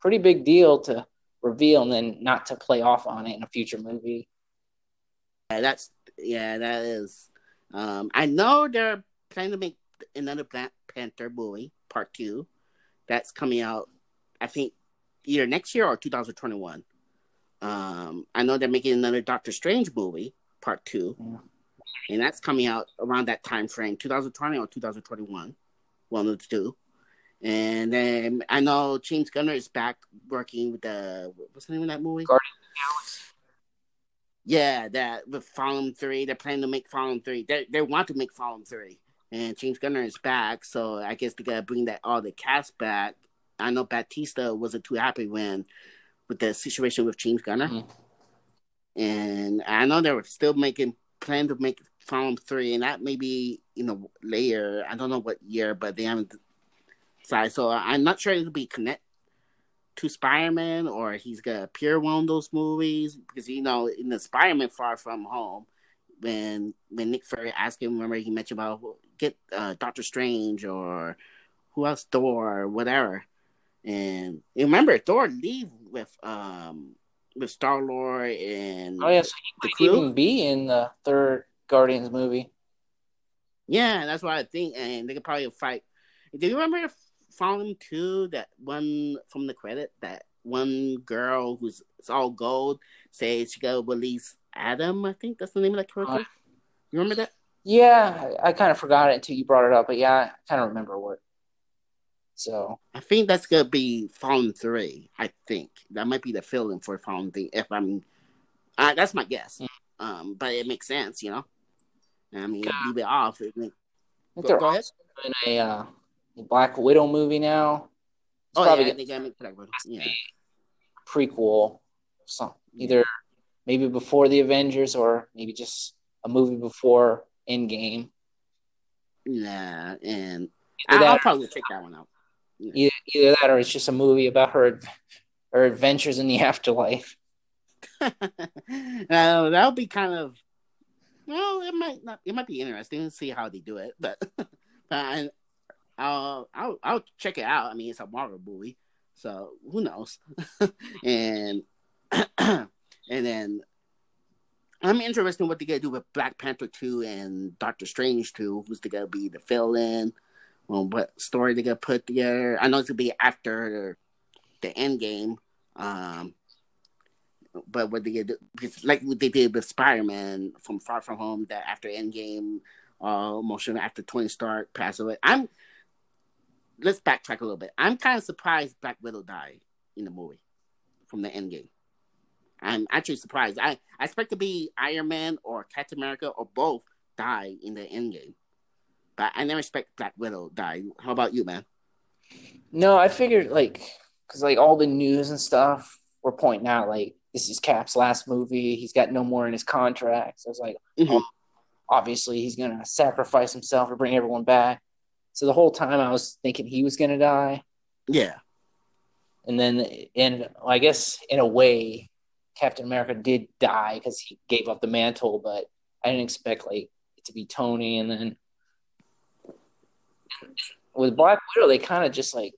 pretty big deal to reveal and then not to play off on it in a future movie. Yeah, that's yeah, that is. Um, I know they're planning to make another Black Panther movie, part two. That's coming out, I think, either next year or 2021. Um, I know they're making another Doctor Strange movie, part two, yeah. and that's coming out around that time frame, 2020 or 2021, one of the two. And then I know James Gunner is back working with the what's the name of that movie? Guardians of the Galaxy. Yeah, that with Fallen Three, they're planning to make Fallen Three. They they want to make Fallen Three, and James Gunner is back, so I guess they gotta bring that all the cast back. I know Batista wasn't too happy when with the situation with James Gunner, mm-hmm. and I know they were still making plan to make Fallen Three, and that may be you know later. I don't know what year, but they haven't. Sorry, so I'm not sure it'll be connect to Spider-Man or he's gonna appear in one of those movies because you know in the Spider-Man Far From Home when when Nick Fury asked him, remember he mentioned about get uh, Doctor Strange or who else Thor or whatever, and you remember Thor leave with um with Star Lord and oh yeah, so he crew. even be in the third Guardians movie. Yeah, that's what I think, and they could probably fight. Do you remember Fallen Two, that one from the credit, that one girl who's it's all gold says she got release Adam. I think that's the name of that character. Uh, you remember that? Yeah, I, I kind of forgot it until you brought it up, but yeah, I kind of remember what. So I think that's gonna be Fallen Three. I think that might be the feeling for Fallen Three. If I'm, uh, that's my guess. Mm. Um, but it makes sense, you know. I mean, leave it off. It, go, go ahead. In a uh, Black Widow movie now. It's oh probably yeah, I think I make Black Widow. Yeah. Prequel, so either maybe before the Avengers or maybe just a movie before Endgame. Yeah, and I'll, I'll, probably check that one out. Yeah. Either, either that or it's just a movie about her her adventures in the afterlife. uh, that'll be kind of well, it might not. It might be interesting to see how they do it, but but I, I'll I'll I'll check it out. I mean, it's a Marvel movie, so who knows? and and then I'm interested in what they're gonna do with Black Panther two and Doctor Strange two. Who's gonna be the fill in? Well, what story they're gonna put together? I know it's gonna be after the end game. Um, but what they did, because like what they did with Spider Man from Far From Home, that after Endgame, uh, motion after Tony Stark passed away. I'm let's backtrack a little bit. I'm kind of surprised Black Widow died in the movie from the end game. I'm actually surprised. I, I expect to be Iron Man or Captain America or both die in the end game. But I never expect Black Widow die. How about you, man? No, I figured like because like all the news and stuff were pointing out like this is Cap's last movie. He's got no more in his contract. So I was like, mm-hmm. oh, obviously he's gonna sacrifice himself to bring everyone back. So the whole time I was thinking he was gonna die. Yeah. And then, and I guess in a way, Captain America did die because he gave up the mantle, but I didn't expect like it to be Tony. And then with Black Widow, they kind of just like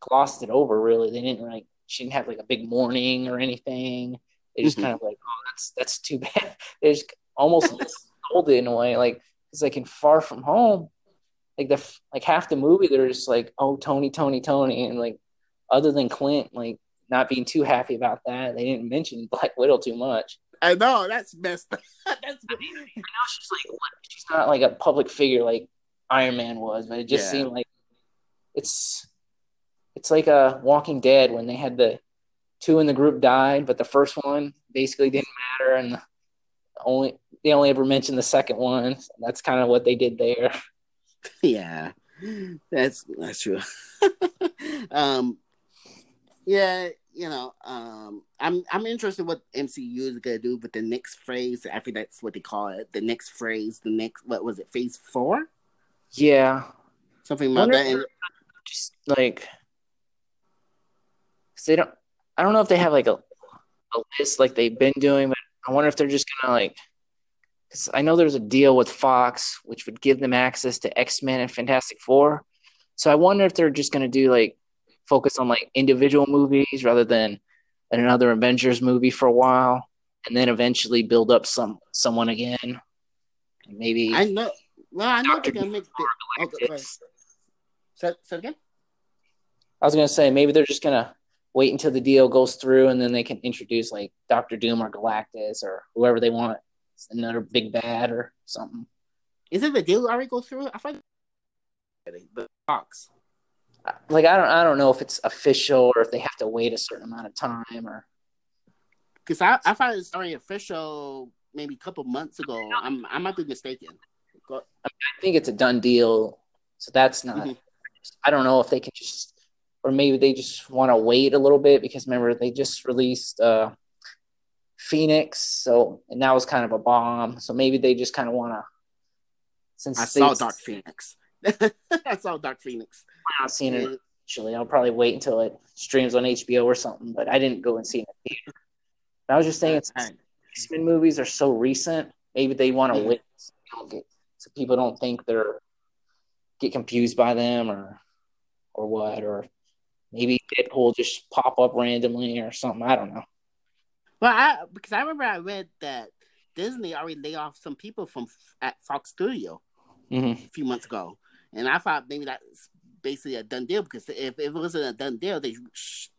glossed it over. Really, they didn't like she didn't have like a big mourning or anything. They just Mhm. kind of like, oh, that's that's too bad. They just almost sold it in a way, like it's like in Far From Home, like the like half the movie they're just like, oh, Tony, Tony, Tony, and like other than Clint, like not being too happy about that, they didn't mention Black Widow too much. I know that's messed up. that's I know she's like she's not like a public figure like Iron Man was, but it just Yeah. seemed like it's it's like a Walking Dead when they had the two in the group died, but the first one basically didn't matter, and the only they only ever mentioned the second one. That's kind of what they did there. yeah, that's that's true. um, yeah, you know, um, I'm I'm interested what MCU is gonna do with the next phrase. I think that's what they call it. The next phrase, the next what was it? Phase four, Yeah, something about that. And, just like 'cause they don't. I don't know if they have like a, a list like they've been doing, but I wonder if they're just gonna like. Because I know there's a deal with Fox, which would give them access to X Men and Fantastic Four. So I wonder if they're just gonna do like focus on like individual movies rather than another Avengers movie for a while, and then eventually build up some someone again. Maybe I know. Well, I know they're gonna make. The, ahead. Say, say it again. I was gonna say maybe they're just gonna wait until the deal goes through and then they can introduce like Doctor Doom or Galactus or whoever they want. It's another big bad or something. Is it the deal already go through? I thought the Fox. Like I don't I don't know if it's official or if they have to wait a certain amount of time or Because I, I thought it was already official maybe a couple months ago. I'm I might be mistaken. Go, I think it's a done deal. So that's not Mhm. I don't know if they can just or maybe they just want to wait a little bit because remember they just released uh Phoenix, so and that was kind of a bomb. So maybe they just kind of want to since I saw Dark Phoenix. I saw Dark Phoenix. Not seeing it actually. I'll probably wait until it streams on HBO or something. But I didn't go and see it in the theater. I was just saying, X Men movies are so recent, maybe they want to Mhm. wait so, people don't get- so people don't think they're get confused by them or or what, or maybe Deadpool just pop up randomly or something. I don't know. Well, I because I remember I read that Disney already laid off some people from at Fox Studio hmm a few months ago, and I thought maybe that's basically a done deal because if, if it wasn't a done deal, they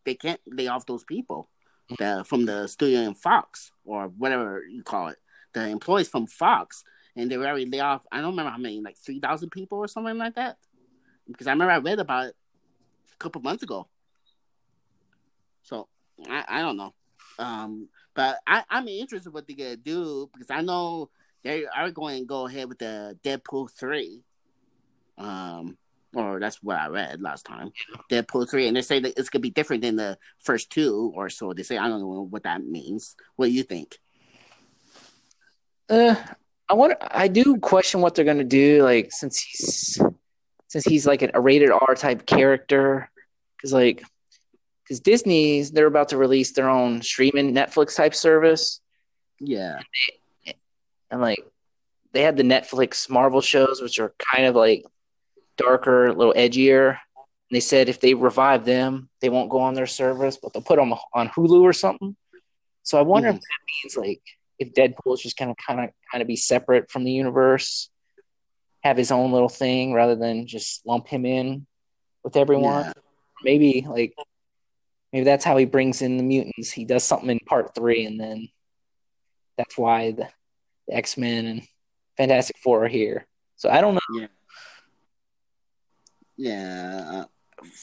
they can't lay off those people the, from the studio in Fox or whatever you call it, the employees from Fox, and they were already laid off. I don't remember how many, like three thousand people or something like that, because I remember I read about it a couple months ago. So I, I don't know. Um, but I, I'm interested what they're gonna do because I know they are going to go ahead with the Deadpool three. Um, or that's what I read last time. Deadpool three, and they say that it's gonna be different than the first two or so. They say I don't know what that means. What do you think? Uh, I want. I do question what they're gonna do. Like since he's since he's like a rated R type character, because like because Disney's they're about to release their own streaming Netflix type service, Yeah, and like they had the Netflix Marvel shows, which are kind of like darker, a little edgier. And they said if they revive them, they won't go on their service, but they'll put them on Hulu or something. So I wonder Mhm. if that means like if Deadpool is just gonna kind of kind of be separate from the universe, have his own little thing rather than just lump him in with everyone. Yeah. Maybe like maybe that's how he brings in the mutants. He does something in part three, and then that's why the, the X Men and Fantastic Four are here. So I don't know. yeah. Uh,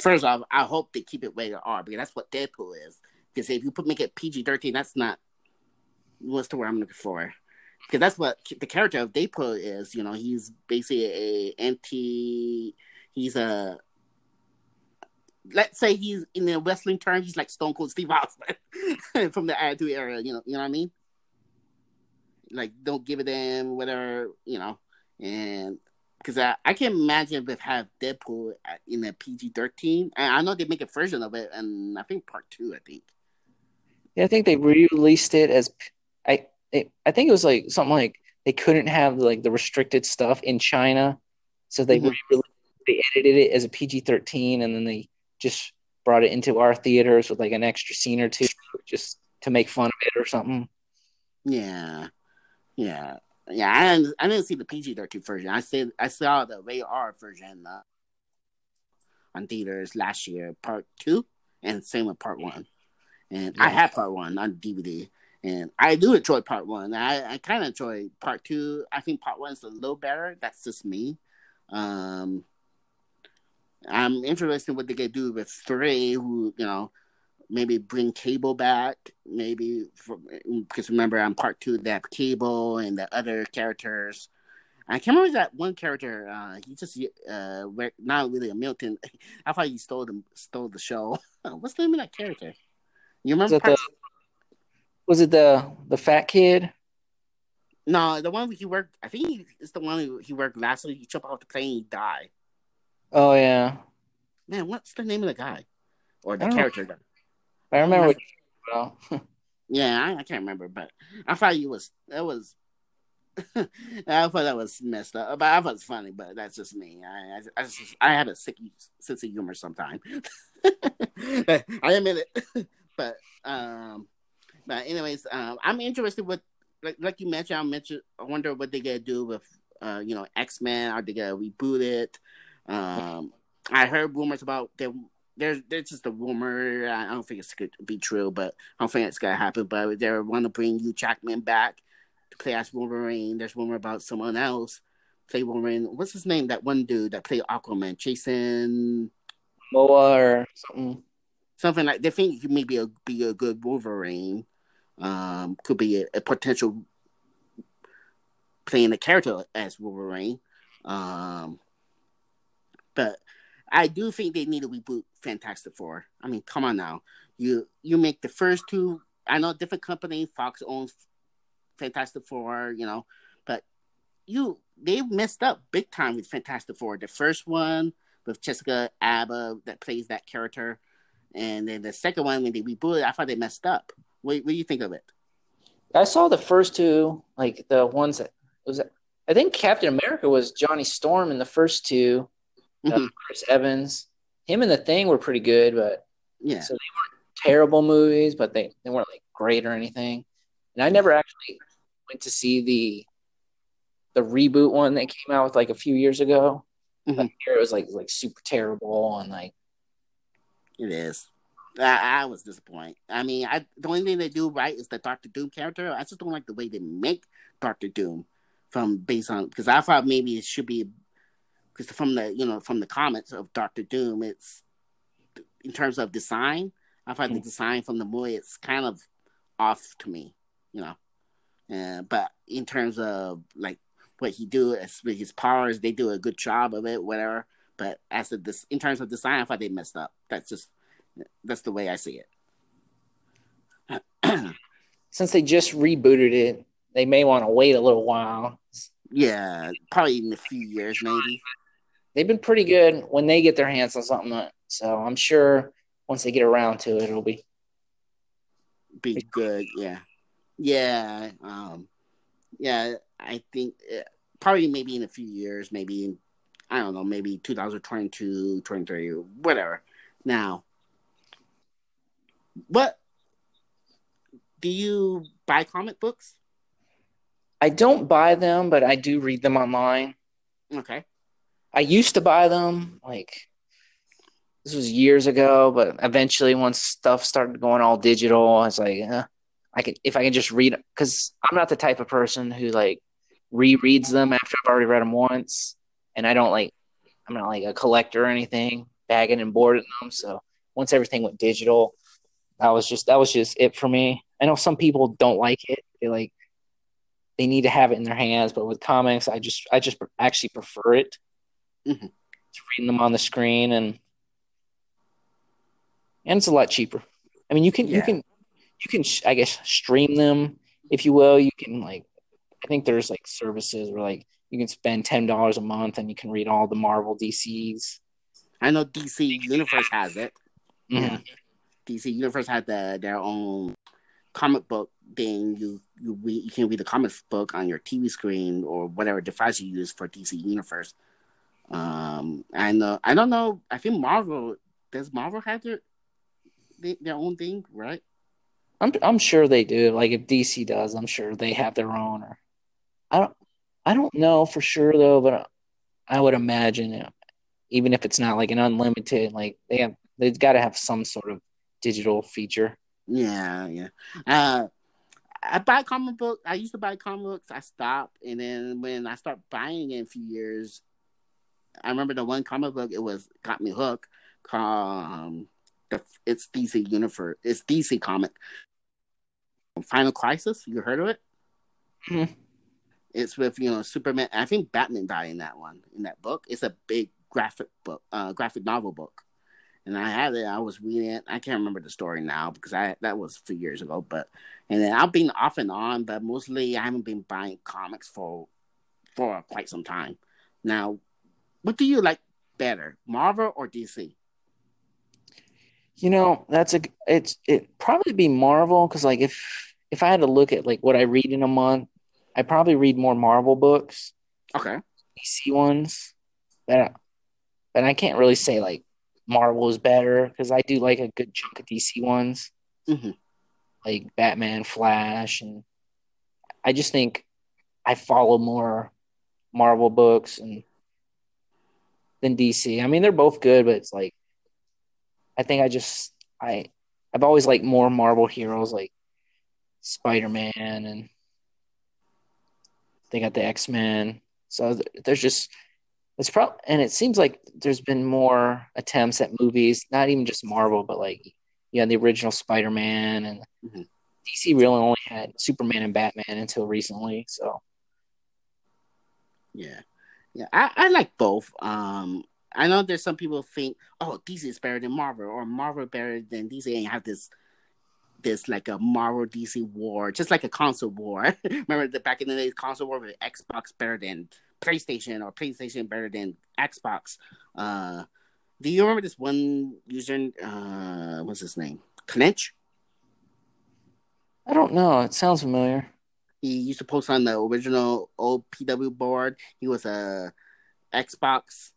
first off, I hope they keep it where rated R because that's what Deadpool is. Because if you put make it PG thirteen, that's not what's the word I'm looking for. Because that's what the character of Deadpool is. You know, he's basically a anti. He's a. Let's say he's in the wrestling terms, he's like Stone Cold Steve Austin from the Attitude Era. You know, you know what I mean? Like, don't give a damn, whatever. You know, and because I, I can imagine if they have Deadpool in a PG thirteen. And I know they make a version of it, and I think part two. I think. Yeah, I think they re-released it as I. It, I think it was like something like they couldn't have like the restricted stuff in China, so they Mhm. re-released they edited it as a PG thirteen, and then they just brought it into our theaters with like an extra scene or two, just to make fun of it or something. Yeah, yeah, yeah. I didn't, I didn't see the PG thirteen version. I said I saw the rated R version uh, on theaters last year, part two, and same with part one. And yeah. I had part one on DVD, and I do enjoy part one. I, I kind of enjoy part two. I think part one is a little better. That's just me. Um, I'm interested in what they can do with three, who you know maybe bring Cable back, maybe because remember on part two they have Cable and the other characters. I can't remember that one character. Uh, he just uh, not really a Milton. I thought he stole the stole the show. What's the name of that character? You remember? Was it, the, was it the the fat kid? No, the one he worked. I think he, it's the one he worked last week. He jumped off the plane, he died. Oh yeah. Man, what's the name of the guy or the character? Know. I remember. Well. yeah, I, I, can't remember, but I thought you was. That was. I thought that was messed up, but I thought it was funny. But that's just me. I I, I, just, I have a sick sense of humor sometimes. I admit it. but um, but anyways, um, I'm interested with like like you mentioned. I mentioned. I wonder what they gonna do with uh, you know, X Men. Are they gonna reboot it? Um, I heard rumors about them there's there's just a rumor. I don't think it's going to be true, but I don't think it's gonna happen. But they want to bring Hugh Jackman back to play as Wolverine. There's rumor about someone else play Wolverine. What's his name? That one dude that played Aquaman, Jason Momoa or something. Something like they think he may be a be a good Wolverine. Um, could be a, a potential playing the character as Wolverine. Um, but I do think they need to reboot Fantastic Four. I mean, come on now. You you make the first two. I know different company. Fox owns Fantastic Four. You know, but you they messed up big time with Fantastic Four. The first one with Jessica Alba that plays that character, and then the second one when they rebooted, I thought they messed up. What, what do you think of it? I saw the first two, like the ones that was. I think Captain America was Johnny Storm in the first two. Uh, mm-hmm. Uh, Chris Evans, him and the Thing were pretty good, but yeah, so they weren't terrible movies, but they they weren't like great or anything. And I never actually went to see the the reboot one that came out with like a few years ago. Mm-hmm. it was like like super terrible and like it is. I, I, was disappointed. I mean, I the only thing they do right is the Doctor Doom character. I just don't like the way they make Doctor Doom from based on because I thought maybe it should be because from the you know from the comments of Doctor Doom, it's in terms of design. I find mm the design from the movie it's kind of off to me, you know. Uh, but in terms of like what he do as with his powers, they do a good job of it, whatever. But as of this, in terms of design, I thought they messed up. That's just that's the way I see it. Since they just rebooted it, they may want to wait a little while. Yeah, probably in a few years, maybe they've been pretty good when they get their hands on something. so I'm sure once they get around to it, it'll be be good. Yeah, yeah, um, yeah. I think uh, probably maybe in a few years, maybe in, I don't know, maybe 2022, 23, whatever. Now, what do you buy comic books? I don't buy them, but I do read them online. Okay. I used to buy them like this was years ago, but eventually once stuff started going all digital, I was like, eh, I could if I can just read because I'm not the type of person who like rereads them after I've already read them once, and I don't like I'm not like a collector or anything, bagging and boarding them. So once everything went digital, that was just that was just it for me. I know some people don't like it; they like they need to have it in their hands, but with comics, I just I just actually prefer it mm-hmm. reading them on the screen and and it's a lot cheaper. I mean, you can yeah. you can you can I guess stream them if you will. You can like I think there's like services where like you can spend ten dollars a month and you can read all the Marvel DCs. I know DC Universe has it. Mm-hmm. Yeah. DC Universe had the, their own comic book thing. You you read, you can read the comic book on your TV screen or whatever device you use for DC Universe. Um, I know. I don't know. I think Marvel does. Marvel have their their own thing, right? I'm I'm sure they do. Like if DC does, I'm sure they have their own. Or I don't I don't know for sure though, but I would imagine know, even if it's not like an unlimited, like they have they've got to have some sort of digital feature. Yeah, yeah. Uh, I buy comic books. I used to buy comic books. I stopped, and then when I started buying in a few years, I remember the one comic book. It was got me hooked. Called um, the it's DC Universe. It's DC comic. Final Crisis. You heard of it? Mm-hmm. It's with you know Superman. I think Batman died in that one in that book. It's a big graphic book, uh, graphic novel book and I had it. I was reading it. I can't remember the story now because I that was a few years ago. But and then I've been off and on, but mostly I haven't been buying comics for for quite some time. Now, what do you like better, Marvel or DC? You know, that's a it's it probably be Marvel because like if if I had to look at like what I read in a month, I probably read more Marvel books. Okay. DC ones, but but I can't really say like Marvel is better because I do like a good chunk of DC ones, mm-hmm. like Batman, Flash, and I just think I follow more Marvel books and than DC. I mean, they're both good, but it's like I think I just I I've always liked more Marvel heroes like Spider Man and they got the X Men. So there's just it's probably and it seems like there's been more attempts at movies, not even just Marvel, but like you know the original Spider-Man and mm-hmm. DC really only had Superman and Batman until recently. So yeah, yeah, I, I like both. Um, I know there's some people think, oh, DC is better than Marvel, or Marvel better than DC, and you have this this like a Marvel DC war, just like a console war. Remember the back in the days, console war with Xbox better than PlayStation or PlayStation better than Xbox. Uh, do you remember this one user? Uh, what's his name? Clinch. I don't know. It sounds familiar. He used to post on the original old PW board. He was a Xbox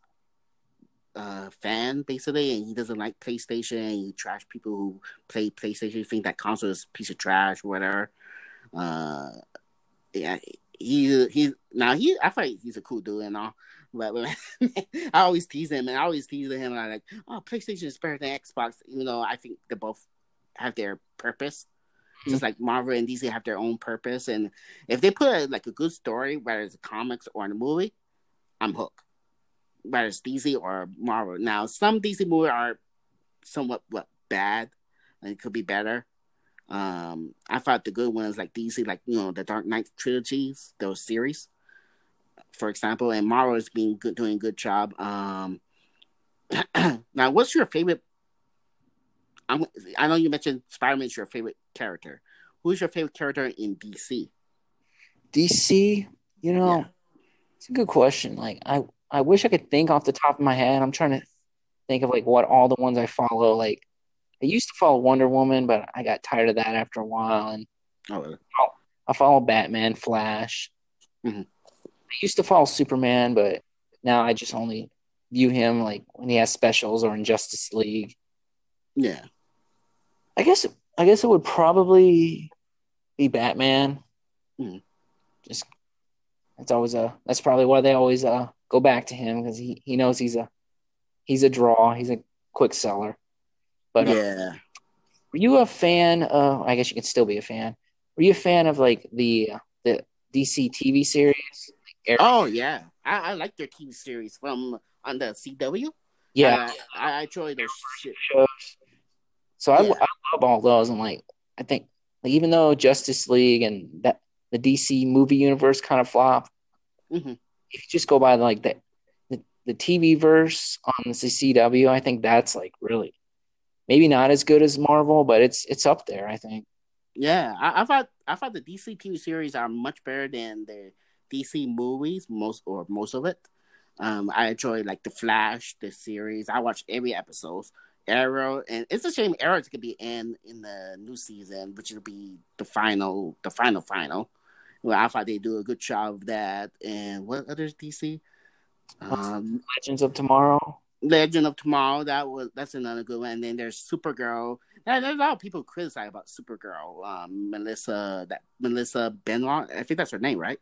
uh, fan basically, and he doesn't like PlayStation. He trash people who play PlayStation. He think that console is a piece of trash or whatever. Uh, yeah, he he now he I thought he's a cool dude and all, but, but I always tease him and I always tease him I like, oh, PlayStation is better than Xbox. even though I think they both have their purpose. Mm-hmm. Just like Marvel and DC have their own purpose, and if they put a, like a good story, whether it's a comics or in a movie, I'm hooked. Whether it's DC or Marvel. Now, some DC movies are somewhat what bad, and it could be better. Um, I thought the good ones like DC, like you know the Dark Knight trilogies, those series, for example, and Marvel is being good, doing a good job. Um, now, what's your favorite? I'm, i know you mentioned Spider Man's your favorite character. Who's your favorite character in DC? DC, you know, yeah. it's a good question. Like I, I wish I could think off the top of my head. I'm trying to think of like what all the ones I follow. Like I used to follow Wonder Woman, but I got tired of that after a while. And oh, really? I follow Batman, Flash. Mm-hmm. I used to follow Superman, but now I just only view him like when he has specials or in Justice League. Yeah. I guess I guess it would probably be Batman. Mm-hmm. Just that's always a that's probably why they always uh go back to him because he, he knows he's a he's a draw. He's a quick seller. But uh, yeah, uh, were you a fan? Of, I guess you can still be a fan. Were you a fan of like the the DC TV series? Like oh yeah, I, I like their TV series from on the CW. Yeah, uh, I, I enjoy their shit. shows. So yeah. I, I love all those, and like I think like even though Justice League and that the DC movie universe kind of flopped, mm-hmm. if you just go by like the, the the TV verse on the CW, I think that's like really maybe not as good as Marvel, but it's it's up there. I think. Yeah, I, I thought I thought the DC TV series are much better than the DC movies, most or most of it. Um, I enjoy like the Flash, the series. I watch every episode. Arrow, and it's a shame Arrow's gonna be in in the new season, which will be the final, the final, final. Well, I thought they do a good job of that. And what others DC? Um, Legends of Tomorrow. Legend of Tomorrow. That was that's another good one. And then there's Supergirl. Yeah, there's a lot of people criticize about Supergirl. Um, Melissa that Melissa Benoist. I think that's her name, right?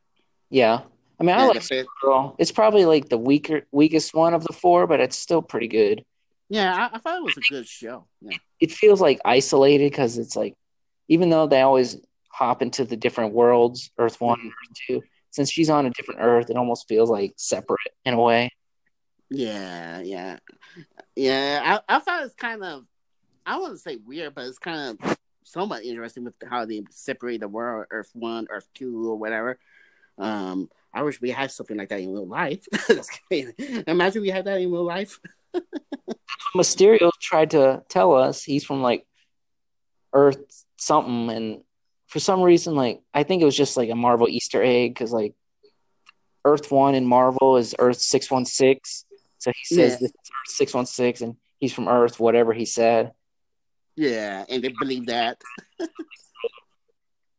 Yeah. I mean, I Yeah, like it. Supergirl. It's probably like the weaker, weakest one of the four, but it's still pretty good. Yeah, I, I thought it was a good show. Yeah. It feels like isolated because it's like, even though they always hop into the different worlds, Earth One Earth Two, since she's on a different Earth, it almost feels like separate in a way. Yeah, yeah, yeah. I, I thought it's kind of, I wouldn't say weird, but it's kind of somewhat interesting with how they separate the world, Earth One, Earth Two, or whatever. Um, I wish we had something like that in real life. Imagine we had that in real life. Mysterio tried to tell us he's from like Earth something, and for some reason, like I think it was just like a Marvel Easter egg because like Earth One in Marvel is Earth six one six, so he says Yeah. this is Earth six one six, and he's from Earth, whatever he said. Yeah, and they believe that.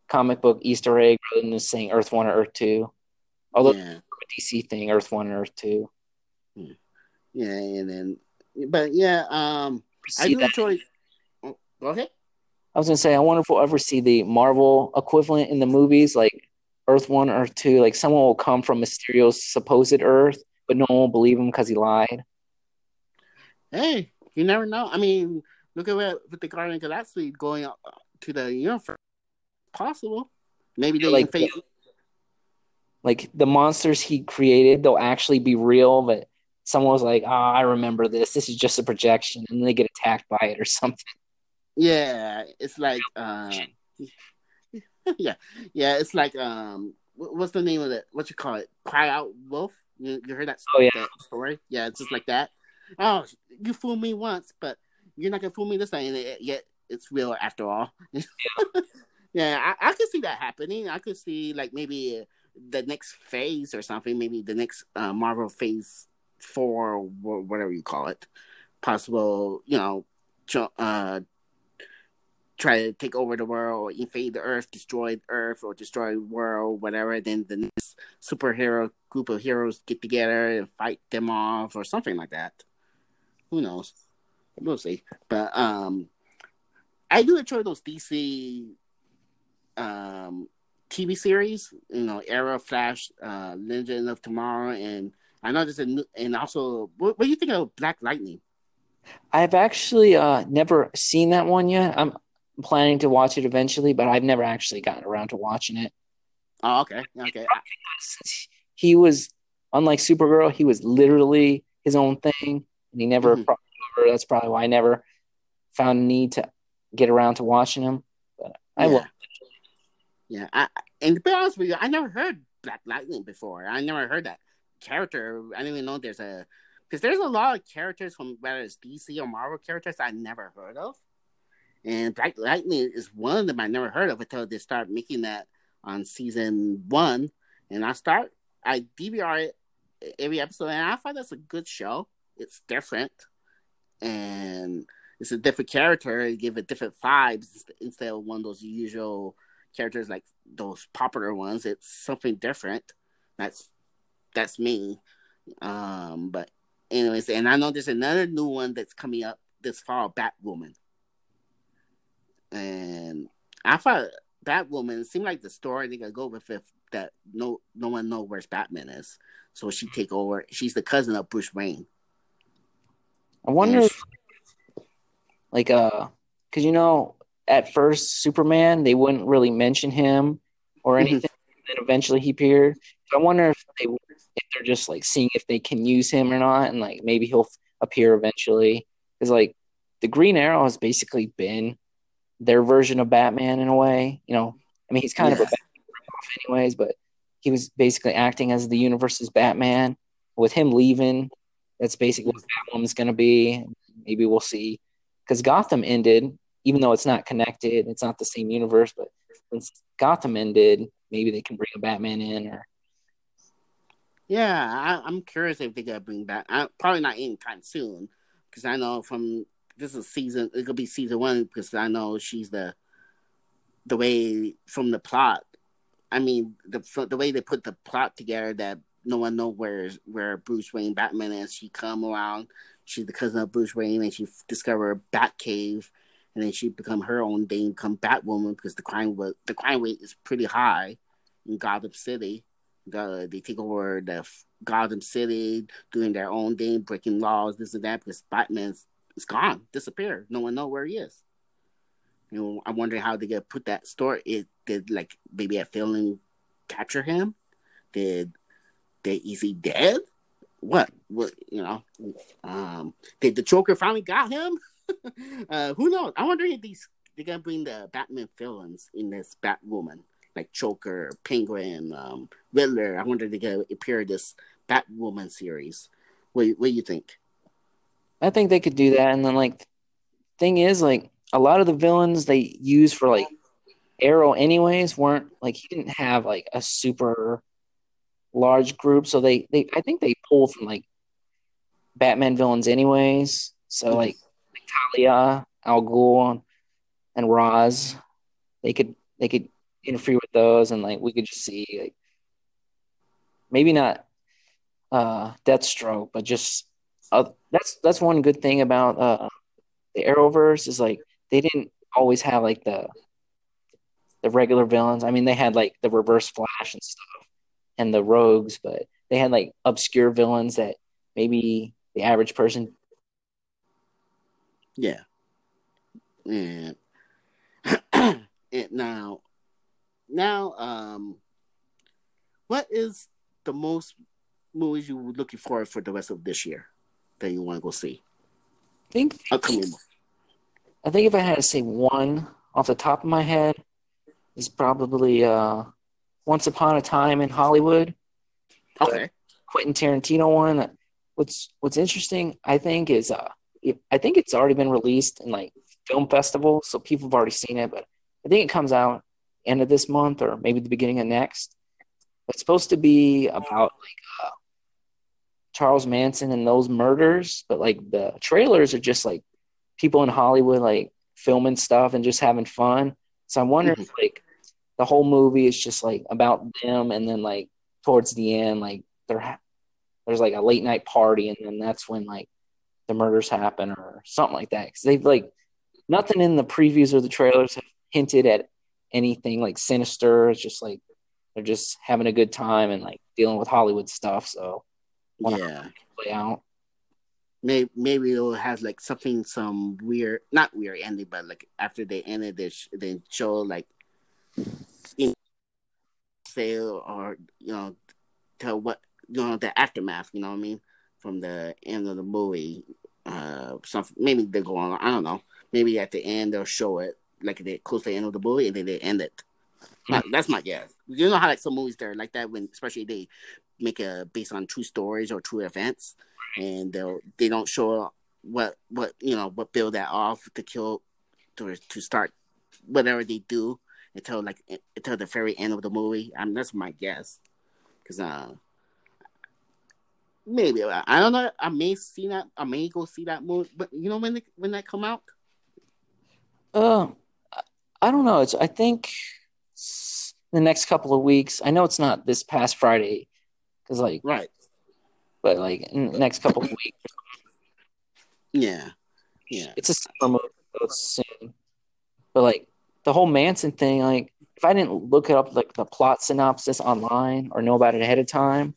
Comic book Easter egg rather than just saying Earth One or Earth Two. Although yeah, DC thing, Earth One and Earth Two. Hmm. Yeah, and then, but yeah, um, I do that? enjoy. Oh, go ahead. I was gonna say, I wonder if we'll ever see the Marvel equivalent in the movies, like Earth One, Earth Two. Like someone will come from Mysterio's supposed Earth, but no one will believe him because he lied. Hey, you never know. I mean, look at what with the Guardian Galaxy going up to the universe. Possible. Maybe they Like- fake. Like the monsters he created, they'll actually be real, but someone was like, "Ah, I remember this. This is just a projection," and they get attacked by it or something. Yeah, it's like uh, yeah, yeah. It's like um, what's the name of it? What you call it? Cry out wolf. You, you heard that? Oh, yeah. that story. Yeah, it's just like that. Oh, you fooled me once, but you're not gonna fool me this time. and Yet it's real after all. Yeah, I, I could see that happening. I could see like maybe the next phase or something. Maybe the next uh, Marvel Phase Four, or wh- whatever you call it. Possible, you know, uh, try to take over the world or invade the Earth, destroy the Earth or destroy the world, whatever. Then the next superhero group of heroes get together and fight them off or something like that. Who knows? We'll see. But um, I do enjoy those DC um TV series. You know, Arrow, Flash, uh, Legend of Tomorrow, and I know there's a new, and also what, what do you think of Black Lightning? I've actually uh, never seen that one yet. I'm planning to watch it eventually, but I've never actually gotten around to watching it. Oh, okay, okay. He was unlike Supergirl, he was literally his own thing, and he never Mhm. over. That's probably why I never found a need to get around to watching him. But I yeah. will. Yeah, I, and to be honest with you, I never heard Black Lightning before. I never heard that character. I didn't even know there's a because there's a lot of characters from whether it's DC or Marvel characters I never heard of, and Black Lightning is one of them I never heard of until they start making that on season one, and I start I DVR it every episode, and I find that's a good show. It's different, and it's a different character. You give it different vibes instead of one of those usual characters like those popular ones. It's something different. That's that's me. Um, but anyways, and I know there's another new one that's coming up this fall, Batwoman. And I thought Batwoman seemed like the story they could go with if that no no one knows where Batman is. So she take over. She's the cousin of Bruce Wayne. I wonder, if, like, uh, because you know, at first Superman, they wouldn't really mention him or Mhm. anything. And then eventually he appeared. So I wonder if they, they're just like seeing if they can use him or not, and like maybe he'll appear eventually. Because like the Green Arrow has basically been their version of Batman in a way. You know, I mean, he's kind of a Batman anyways, but he was basically acting as the universe's Batman. With him leaving, that's basically what Batwoman's going to be. Maybe we'll see. Because Gotham ended, even though it's not connected, it's not the same universe, but since Gotham ended, maybe they can bring a Batman in or Yeah, I, I'm curious if they're gonna bring back. I, probably not anytime soon, because I know from this is season. It could be season one because I know she's the the way from the plot. I mean, the the way they put the plot together that no one knows where where Bruce Wayne Batman is. She come around. She's the cousin of Bruce Wayne, and she discover a Bat Cave, and then she become her own thing, become Batwoman because the crime was the crime rate is pretty high in Gotham City. The, they take over the Gotham City, doing their own thing, breaking laws, this and that, because Batman's is gone, disappeared. No one know where he is. You know, I'm wondering how they get put that story. It did like maybe a feeling capture him? Did they is he dead? What? What you know? Um, did the Joker finally got him? uh, who knows? I wonder if these they're gonna bring the Batman villains in this Batwoman, like Joker, Penguin, um, Riddler. I wonder if they're gonna appear in this Batwoman series. What What do you think? I think they could do that, and then like, thing is like a lot of the villains they use for like Arrow, anyways, weren't like he didn't have like a super large group, so they they I think they pull from like Batman villains, anyways. So mm-hmm. like, like Talia, Al Ghul, and Ra's, they could they could interfere those, and like we could just see like maybe not uh Deathstroke, but just uh, that's that's one good thing about uh the Arrowverse is like they didn't always have like the the regular villains. I mean, they had like the Reverse Flash and stuff, and the Rogues, but they had like obscure villains that maybe the average person. Yeah. And now, now, um, what is the most movies you were looking for for the rest of this year that you want to go see? I think. Upcoming. I think if I had to say one off the top of my head, is probably uh, Once Upon a Time in Hollywood. Okay. Quentin Tarantino one. What's What's interesting, I think, is uh, I think it's already been released in like film festivals, so people have already seen it. But I think it comes out end of this month or maybe the beginning of next. It's supposed to be about like uh, Charles Manson and those murders, but like the trailers are just like people in Hollywood like filming stuff and just having fun. So I'm wondering mm-hmm. if, like the whole movie is just like about them, and then like towards the end, like there there's like a late night party, and then that's when like the murders happen or something like that. Because they've like nothing in the previews or the trailers have hinted at anything like sinister. It's just like they're just having a good time and like dealing with Hollywood stuff. So yeah, play out maybe maybe it'll have like something some weird not weird ending but like after they ended this they show like in sale or you know tell what you know the aftermath you know what i mean from the end of the movie uh some maybe they go on i don't know maybe at the end they'll show it like they close to the end of the movie and then they end it that's my guess you know how like some movies they're like that when especially they make a based on true stories or true events and they'll they don't show what what you know what build that off to kill to to start whatever they do until like until the very end of the movie. I mean, that's my guess because uh maybe I don't know. I may see that. I may go see that movie, but you know when they, when that come out. Uh, I don't know. It's I think the next couple of weeks. I know it's not this past Friday because like right but like in the next couple of weeks. Yeah, yeah. It's a summer movie, so soon. But like the whole Manson thing, like if I didn't look it up like the plot synopsis online or know about it ahead of time,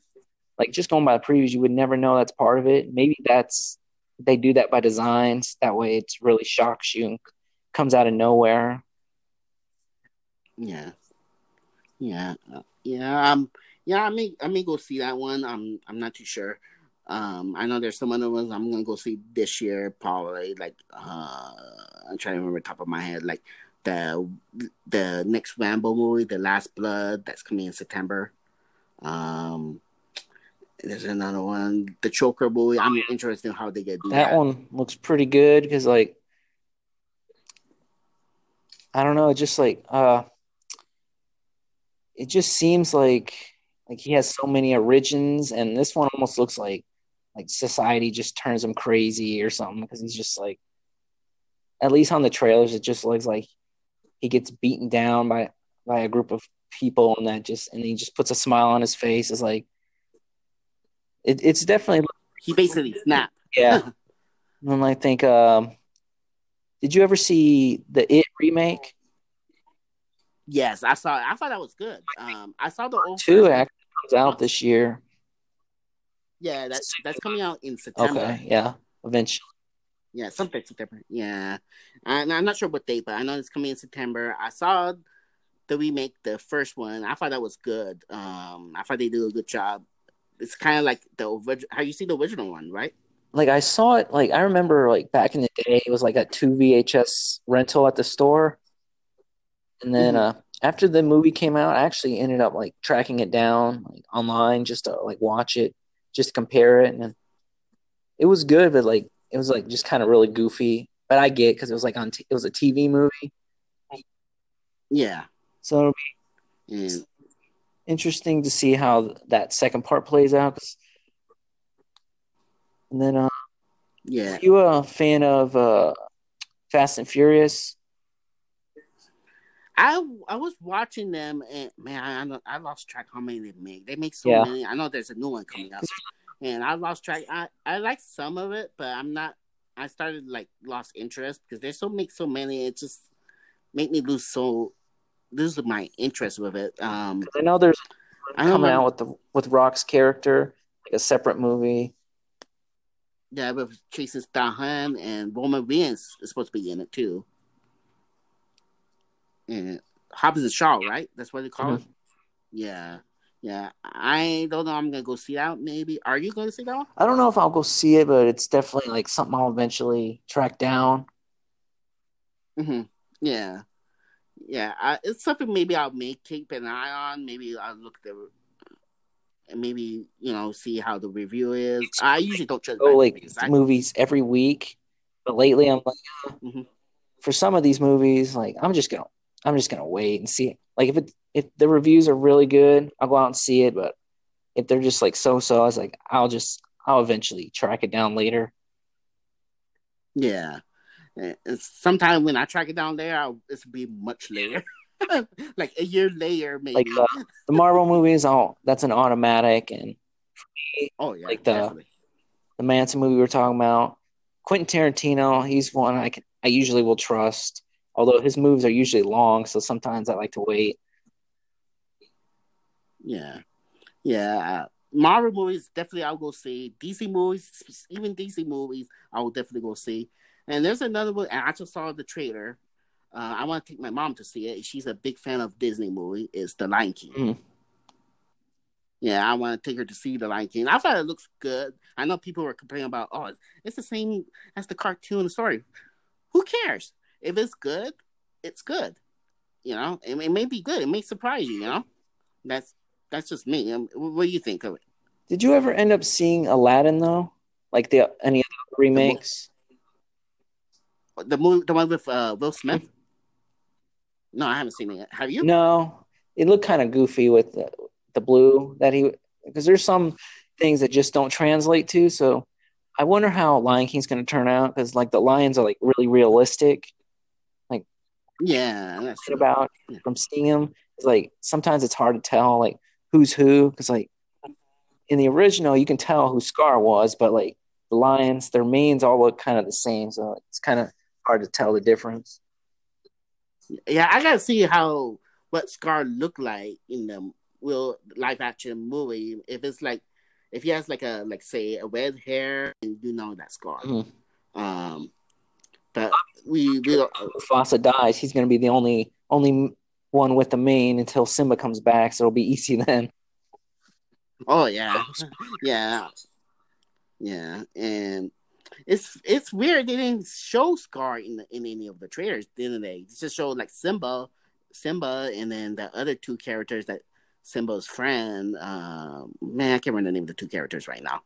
like just going by the previews, you would never know that's part of it. Maybe that's they do that by designs. That way, it's really shocks you and comes out of nowhere. Yeah, yeah, uh, yeah. Um, yeah, I may I may go see that one. I'm I'm not too sure. Um, I know there's some other ones I'm gonna go see this year, probably. Like uh, I'm trying to remember top of my head, like the the next Rambo movie, The Last Blood, that's coming in September. Um, there's another one, the Joker movie. I'm interested in how they get that, that. one. Looks pretty good because like I don't know, just like uh, it just seems like like he has so many origins, and this one almost looks like like society just turns him crazy or something because he's just like, at least on the trailers, it just looks like he gets beaten down by by a group of people, and that just and he just puts a smile on his face. Is like it, it's definitely he basically snapped. yeah. and I think, um, did you ever see the It remake? Yes, I saw. I thought that was good. Um, I saw the old Two actually comes out this year. Yeah, that's that's coming out in September. Okay, yeah, eventually. Yeah, something September. Yeah, and I'm not sure what date, but I know it's coming in September. I saw the remake, the first one. I thought that was good. Um, I thought they did a good job. It's kind of like the original. How you see the original one, right? Like I saw it. Like I remember, like back in the day, it was like a two VHS rental at the store, and then mm-hmm. uh, after the movie came out, I actually ended up like tracking it down like online just to like watch it, just compare it, and it was good, but like it was like just kind of really goofy. But I get because it was like on t- it was a TV movie. Yeah. So it'll be mm. interesting to see how that second part plays out. And then, uh, yeah, you a fan of uh, Fast and Furious? I I was watching them and man, I I lost track how many they make. They make so yeah. many. I know there's a new one coming out and I lost track. I I like some of it, but I'm not. I started like lost interest because they so make so many. It just make me lose so lose my interest with it. Um, I know there's I coming out with the with Rock's character like a separate movie. Yeah, with Jason Statham and Roman Reigns is supposed to be in it too. And Hobbs and Shaw, right? That's what they call mm-hmm. it. Yeah. Yeah, I don't know. I'm gonna go see that. Maybe. Are you going to see that one? I don't know if I'll go see it, but it's definitely like something I'll eventually track down. Hmm. Yeah. Yeah. I, it's something maybe I'll make keep an eye on. Maybe I'll look the and maybe you know see how the review is. I usually don't trust oh, like movies. movies every week, but lately I'm like, mm-hmm. for some of these movies, like I'm just gonna I'm just gonna wait and see. Like if it if the reviews are really good, I'll go out and see it. But if they're just like so so, I was like, I'll just I'll eventually track it down later. Yeah, Sometimes when I track it down there, I'll it's be much later. like a year later, maybe. Like uh, the Marvel movies, all that's an automatic, and me, oh yeah, like the definitely. the Manson movie we were talking about, Quentin Tarantino, he's one I can I usually will trust although his moves are usually long, so sometimes I like to wait. Yeah, yeah. Uh, Marvel movies definitely I'll go see. DC movies, even DC movies, I will definitely go see. And there's another one. I just saw the trailer. Uh, I want to take my mom to see it. She's a big fan of Disney movie. It's The Lion King. Mm. Yeah, I want to take her to see The Lion King. I thought it looks good. I know people were complaining about, oh, it's the same as the cartoon story. Who cares? If it's good, it's good. You know, it, it may be good. It may surprise you. You know, that's that's just me. Um, what do you think of it? Did you ever end up seeing Aladdin though? Like the any other remakes? The, movie, the one with uh, Will Smith. No, I haven't seen it yet. Have you? No, it looked kind of goofy with the, the blue that he because there's some things that just don't translate to. So I wonder how Lion King's going to turn out because like the lions are like really realistic, yeah, that's about from seeing him is like sometimes it's hard to tell like who's who because like in the original you can tell who Scar was, but like the lions, their manes all look kind of the same, so it's kind of hard to tell the difference. Yeah, I gotta see how what Scar looked like in the will live action movie. If it's like if he has like a like say a red hair and you know that Scar. Mm-hmm. Um, but we we don't. Mufasa dies, he's going to be the only only one with the mane until Simba comes back, so it'll be easy then. Oh yeah, yeah, yeah, and it's it's weird they didn't show Scar in the, in any of the trailers, didn't they? Just showed like Simba, Simba, and then the other two characters that Simba's friend. Uh, man, I can't remember the name of the two characters right now,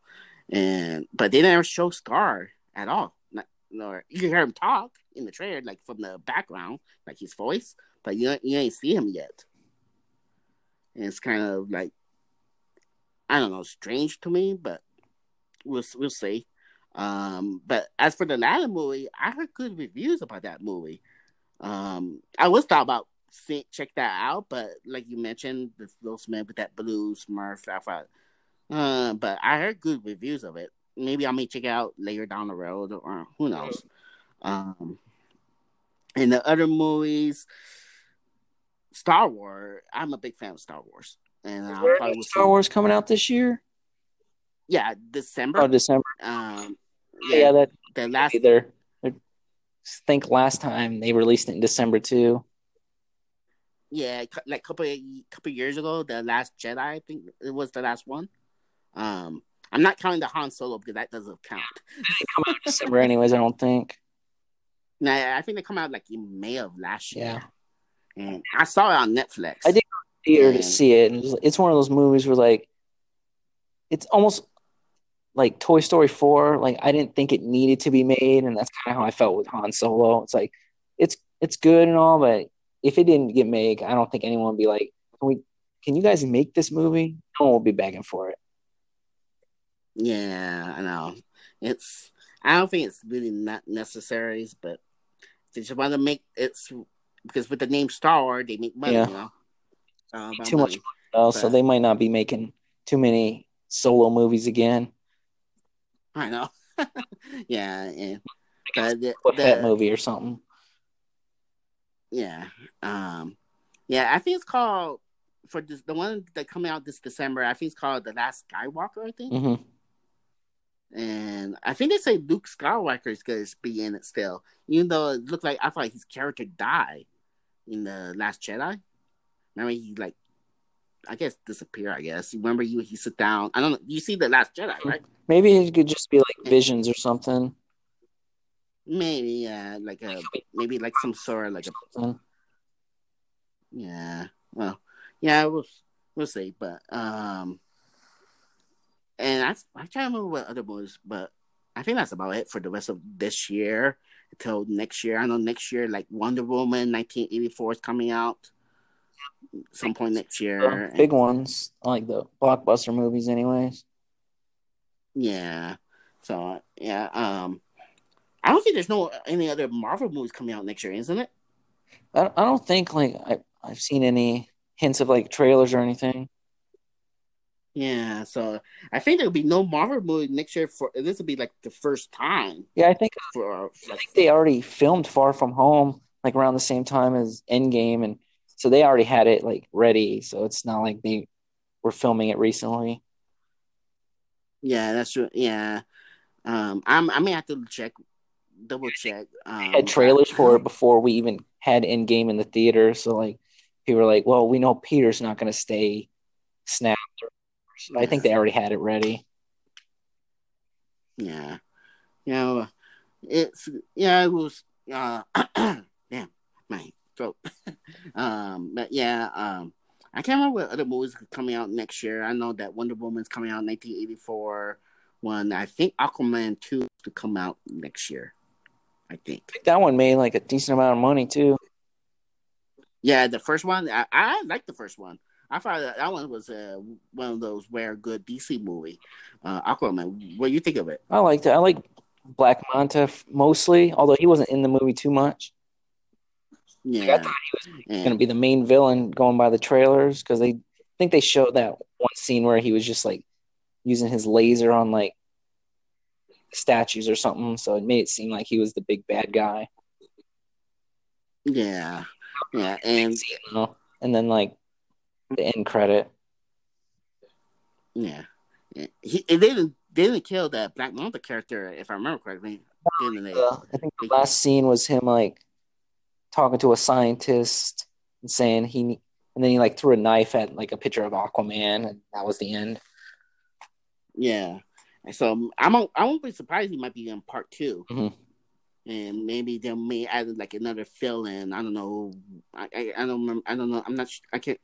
and but they never show Scar at all or you can hear him talk in the trailer, like from the background, like his voice, but you you ain't see him yet. And it's kind of like I don't know, strange to me, but we'll we'll see. Um, but as for the Aladdin movie, I heard good reviews about that movie. Um, I was thought about see, check that out, but like you mentioned, the Will Smith with that blue Smurf, I thought Uh, but I heard good reviews of it. Maybe I may check it out later down the road, or who knows. Um, and the other movies, Star Wars. I'm a big fan of Star Wars, and will Star see- Wars coming out this year. Yeah, December. Oh, December. um, Yeah, yeah, that the last. either. I think last time they released it in December too. Yeah, like couple couple years ago, the Last Jedi. I think it was the last one. Um, I'm not counting the Han Solo because that doesn't count. Come out in December, anyways. I don't think. Nah, I think they come out like in May of last year. Yeah. and I saw it on Netflix. I did Theater to see it, and it's- it's one of those movies where like, it's almost like Toy Story Four. Like I didn't think it needed to be made, and that's kind of how I felt with Han Solo. It's like it's it's good and all, but if it didn't get made, I don't think anyone would be like, "Can we? Can you guys make this movie?" No one will be begging for it. Yeah, I know. It's I don't think it's really not necessary, but they just want to make it's because with the name Star Wars, they make money. Yeah. You know, Uh, Too much money. Uh, so they might not be making too many solo movies again. I know. yeah, but the, What that movie or something? yeah, um, yeah. I think it's called for this the one that coming out this December. I think it's called The Last Skywalker. I think. hmm And I think they say Luke Skywalker is going to be in it still, even though it looked like I thought his character died in the Last Jedi. Remember, he like, I guess disappear. I guess remember you he sit down. I don't know. You see the Last Jedi, right? Maybe it could just be like visions or something. Maybe, yeah, like a maybe like some sort of like a yeah. Well, yeah, we'll we'll see, but um, and I I to remember what other movies, but I think that's about it for the rest of this year until next year. I know next year, like Wonder Woman 1984 is coming out some point next year. Uh, big ones, like the blockbuster movies, anyways. Yeah. So yeah, um, I don't think there's no any other Marvel movies coming out next year, isn't it? I, I don't think like I, I've seen any hints of like trailers or anything. Yeah. So I think there'll be no Marvel movie next year. For this will be like the first time Yeah, I think for I think they already filmed Far From Home like around the same time as Endgame, and so they already had it like ready. So it's not like they were filming it recently. Yeah, that's true. Yeah. Um, I'm. I may have to check, double check. Um, had trailers for it before we even had Endgame in the theater. So like people were like, "Well, we know Peter's not going to stay snapped." I think they already had it ready. Yeah. You know, it's yeah. It was. Uh, damn, my throat. um, but yeah. Um, I can't remember what other movies are coming out next year. I know that Wonder Woman's coming out in 1984. One, I think Aquaman two to come out next year. I think. I think that one made like a decent amount of money too. Yeah, the first one, I, I like the first one. I thought that, that one was uh, one of those rare good DC movie. Uh, Aquaman, what do you think of it? I liked it. I like Black Manta f- mostly, although he wasn't in the movie too much. Like, I Yeah, thought he was and- going to be the main villain going by the trailers because they I think they showed that one scene where he was just like using his laser on like statues or something. So it made it seem like he was the big bad guy. yeah, yeah, and See it now. And then like the end credit. yeah, yeah. He, they didn't they didn't kill that Black Manta character, if I remember correctly. I think the last scene was him like talking to a scientist and saying he, and then he like threw a knife at like a picture of Aquaman, and that was the end. Yeah. So I'm I won't be surprised he might be in part 2 Mhm. and maybe they may add like another fill in. I don't know. I, I I don't remember. I don't know. I'm not. I can't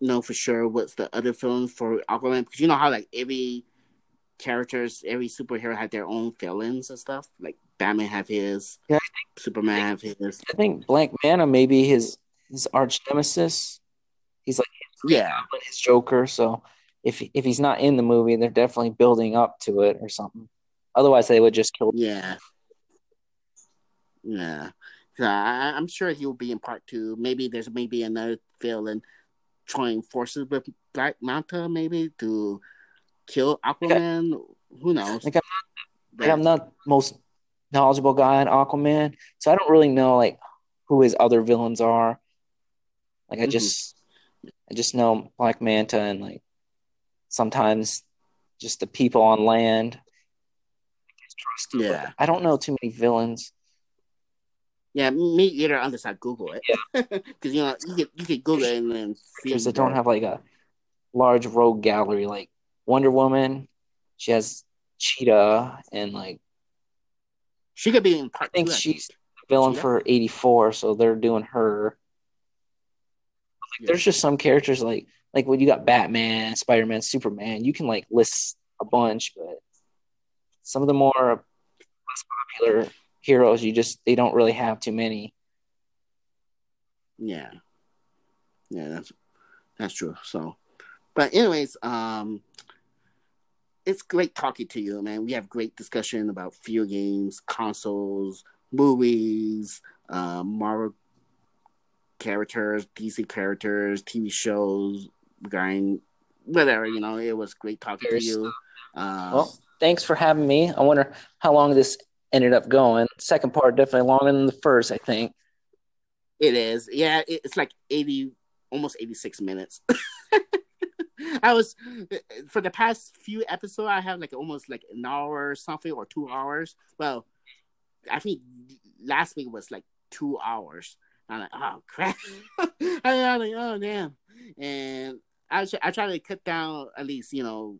know for sure what's the other film for Aquaman because you know how like every characters, every superhero had their own fill-ins and stuff. Like Batman have his. Yeah, Superman have his. I think Black Manta may be his his arch nemesis. He's like Yeah. but his Joker. So if if he's not in the movie, they're definitely building up to it or something. Otherwise, they would just kill. Yeah. Yeah. So I, I'm sure he'll be in part two. Maybe there's maybe another fill in join forces with Black Manta, maybe to kill Aquaman. Who knows? Like I'm not, like I'm not most knowledgeable guy in Aquaman, so I don't really know like who his other villains are. Like I Mhm. just I just know Black Manta and like sometimes just the people on land. Yeah. I don't know too many villains. Yeah, me either unless I Google it. Because you know you could you could Google it and then see. Because they don't have like a large rogue gallery like Wonder Woman. She has Cheetah and like She could be in part I think two. she's villain Cheetah? for 84 so they're doing her Yeah. there's just some characters like like when you got batman spider-man superman you can like list a bunch but some of the more less popular heroes you just they don't really have too many Yeah. Yeah, that's that's true. So but anyways, um it's great talking to you, man. We have great discussion about video games, consoles, movies, um, Marvel characters, DC characters, TV shows, regarding whatever, you know, it was great talking to you. Um, well thanks for having me i wonder how long this ended up going second part definitely longer than the first i think It is. Yeah, it's like 80, almost 86 minutes. I was, for the past few episodes, I have like almost like an hour or something or two hours. Well, I think last week was like two hours. I'm like, oh crap. I'm like, oh damn. And I, I try to cut down at least, you know,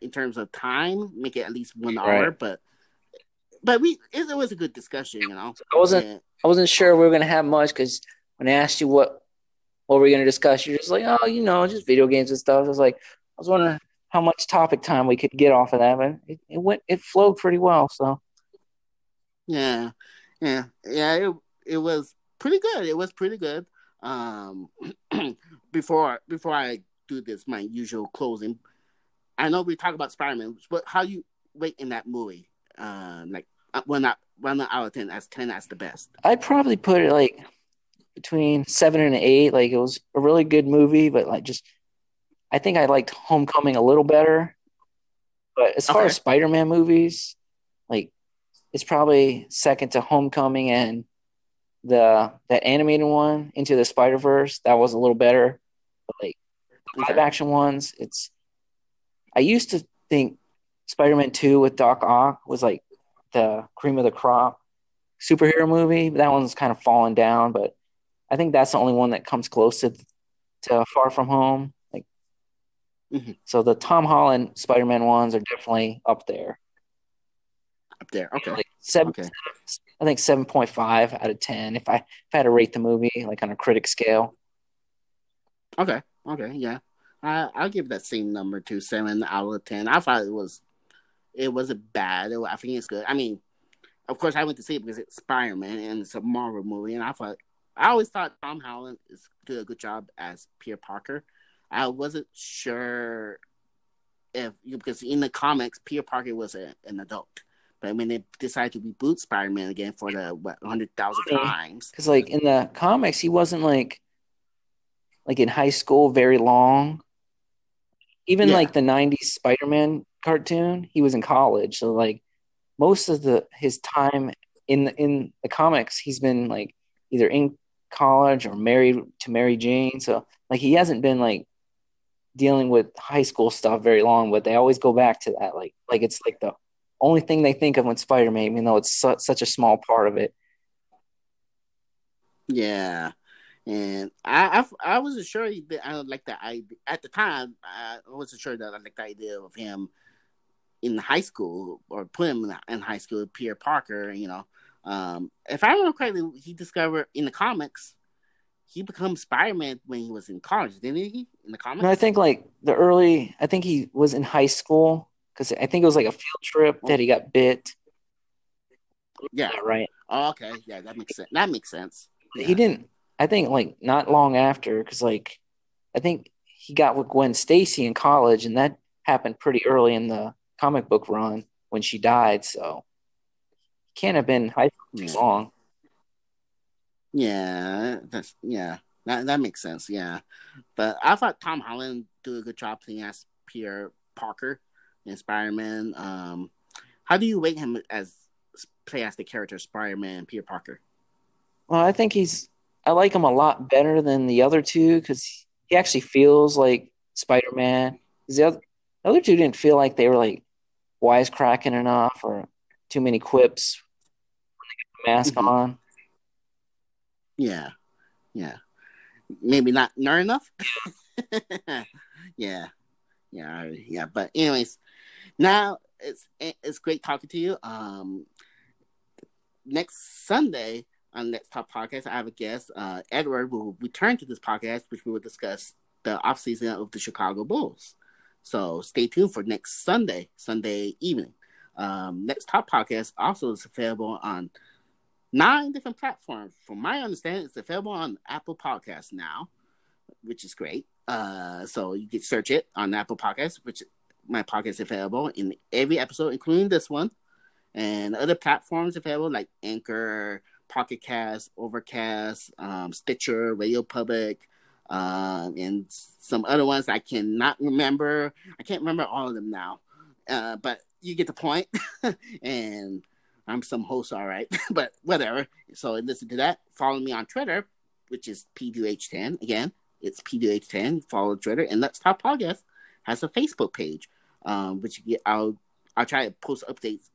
in terms of time, make it at least one hour, Right. but. But we it, it was a good discussion, you know. i wasn't Yeah. I wasn't sure we were gonna have much because when I asked you what what we're we gonna discuss, you're just like, oh, you know, just video games and stuff. I was like, I was wondering how much topic time we could get off of that, but it, it went, it flowed pretty well. So Yeah, yeah, yeah. It it was pretty good. It was pretty good. Um, before before I do this, my usual closing, I know we talk about Spider Man, but how you rate in that movie? Uh, like one out one out of ten as ten as the best. I'd probably put it like between seven and eight. Like it was a really good movie, but like just I think I liked Homecoming a little better. But as far Okay. as Spider-Man movies, like it's probably second to Homecoming and the that animated one Into the Spider Verse. That was a little better. But like live Okay. action ones, it's. I used to think Spider-Man Two with Doc Ock was like the cream of the crop superhero movie. That one's kind of fallen down, but I think that's the only one that comes close to to Far From Home. Like, Mhm. so the Tom Holland Spider-Man ones are definitely up there. Up there. Okay. Like seven, Okay. I think seven point five out of ten. If I if I had to rate the movie like on a critic scale, Okay. Okay. Yeah. I I'll give that same number to seven out of ten. I thought it was it wasn't bad. It, I think it's good. I mean, of course, I went to see it because it's Spider Man and it's a Marvel movie, and I thought I always thought Tom Holland is did a good job as Peter Parker. I wasn't sure if because in the comics Peter Parker was a, an adult, but when they decided to reboot Spider Man again for the what hundred thousand times, because like in the comics he wasn't like like in high school very long. Even Yeah. like the '90s Spider-Man cartoon, he was in college. So like most of the his time in the, in the comics, he's been like either in college or married to Mary Jane. So like he hasn't been like dealing with high school stuff very long. But they always go back to that, like like it's like the only thing they think of when Spider-Man, even though it's su- such a small part of it. Yeah, and I I, I wasn't sure that I like that I at the time I wasn't sure that I liked the idea of him in high school or put him in, high school, Peter Parker. You know, um, if I remember correctly, he discovered in the comics he becomes Spider Man when he was in college, didn't he? In the comics, No, I think like the early. I think he was in high school because I think it was like a field trip that he got bit. yeah. Yeah, right. Oh, okay, yeah, that makes sense. That makes sense. Yeah. He didn't. I think like not long after because like I think he got with Gwen Stacy in college, and that happened pretty early in the comic book run when she died. So he can't have been high school too long. Yeah, that's yeah. That that makes sense. Yeah, but I thought Tom Holland did a good job playing as Peter Parker in Spider Man. Um, how do you rate him as play as the character Spider Man Peter Parker? Well, I think he's. I like him a lot better than the other two because he actually feels like Spider Man. The other, the other two didn't feel like they were like wisecracking enough or too many quips when they got the mask mm-hmm. on. Yeah, yeah. Maybe not nerd enough. yeah, yeah, yeah. But anyways, now it's it's great talking to you. Um, next Sunday on Let's Talk Podcast, I have a guest. Uh, Edward will return to this podcast, which we will discuss the off season of the Chicago Bulls. So stay tuned for next Sunday, Sunday evening. Um, Let's Talk Podcast also is available on nine different platforms. From my understanding, it's available on Apple Podcasts now, which is great. Uh, so you can search it on Apple Podcasts, which my podcast is available in every episode, including this one, and other platforms available like Anchor, Pocket Cast, Overcast, um, Stitcher, Radio Public, um, and some other ones I cannot remember. I can't remember all of them now, uh, but you get the point. and I'm some host, all right, but whatever. So listen to that. Follow me on Twitter, which is PDH10. Again, it's PDH10. Follow Twitter, and Let's Talk Podcast has a Facebook page, um, which get, I'll I'll try to post updates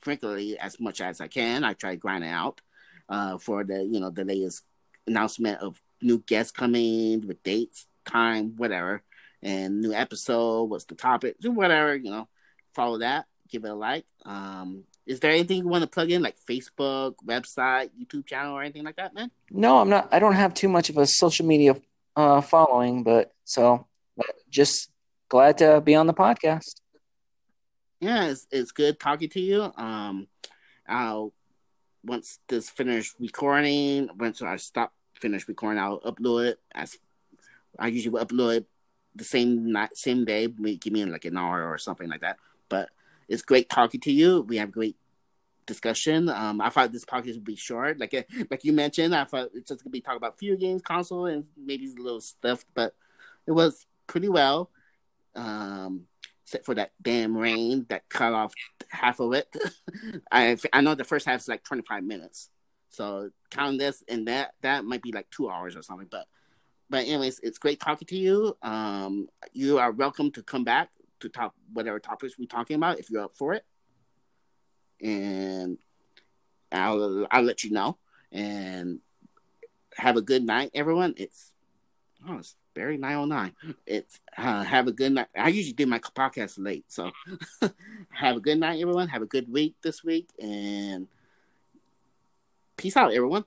frequently as much as I can. I try to grind it out uh, for the you know the latest announcement of new guests coming with dates, time, whatever, and new episode. What's the topic? Whatever you know. Follow that. Give it a like. Um, is there anything you want to plug in, like Facebook, website, YouTube channel, or anything like that, man? No, I'm not. I don't have too much of a social media uh, following, but so but just glad to be on the podcast. Yeah, it's, it's good talking to you. Um, I'll once this finished recording, once I stop finish recording, I'll upload it. As I usually will upload the same night, same day. Give me like an hour or something like that. But it's great talking to you. We have great discussion. Um, I thought this podcast would be short, like like you mentioned. I thought it's just gonna be talk about few games, console, and maybe a little stuff, but it was pretty well. Um, except for that damn rain that cut off half of it. I I know the first half is like 25 minutes. So count this and that that might be like two hours or something. But but anyways, it's great talking to you. Um, you are welcome to come back to talk whatever topics we're talking about if you're up for it. And I'll I'll let you know. And have a good night, everyone. It's oh, it's Barry 909. It's uh, have a good night. I usually do my podcast late, so have a good night, everyone. Have a good week this week, and peace out, everyone.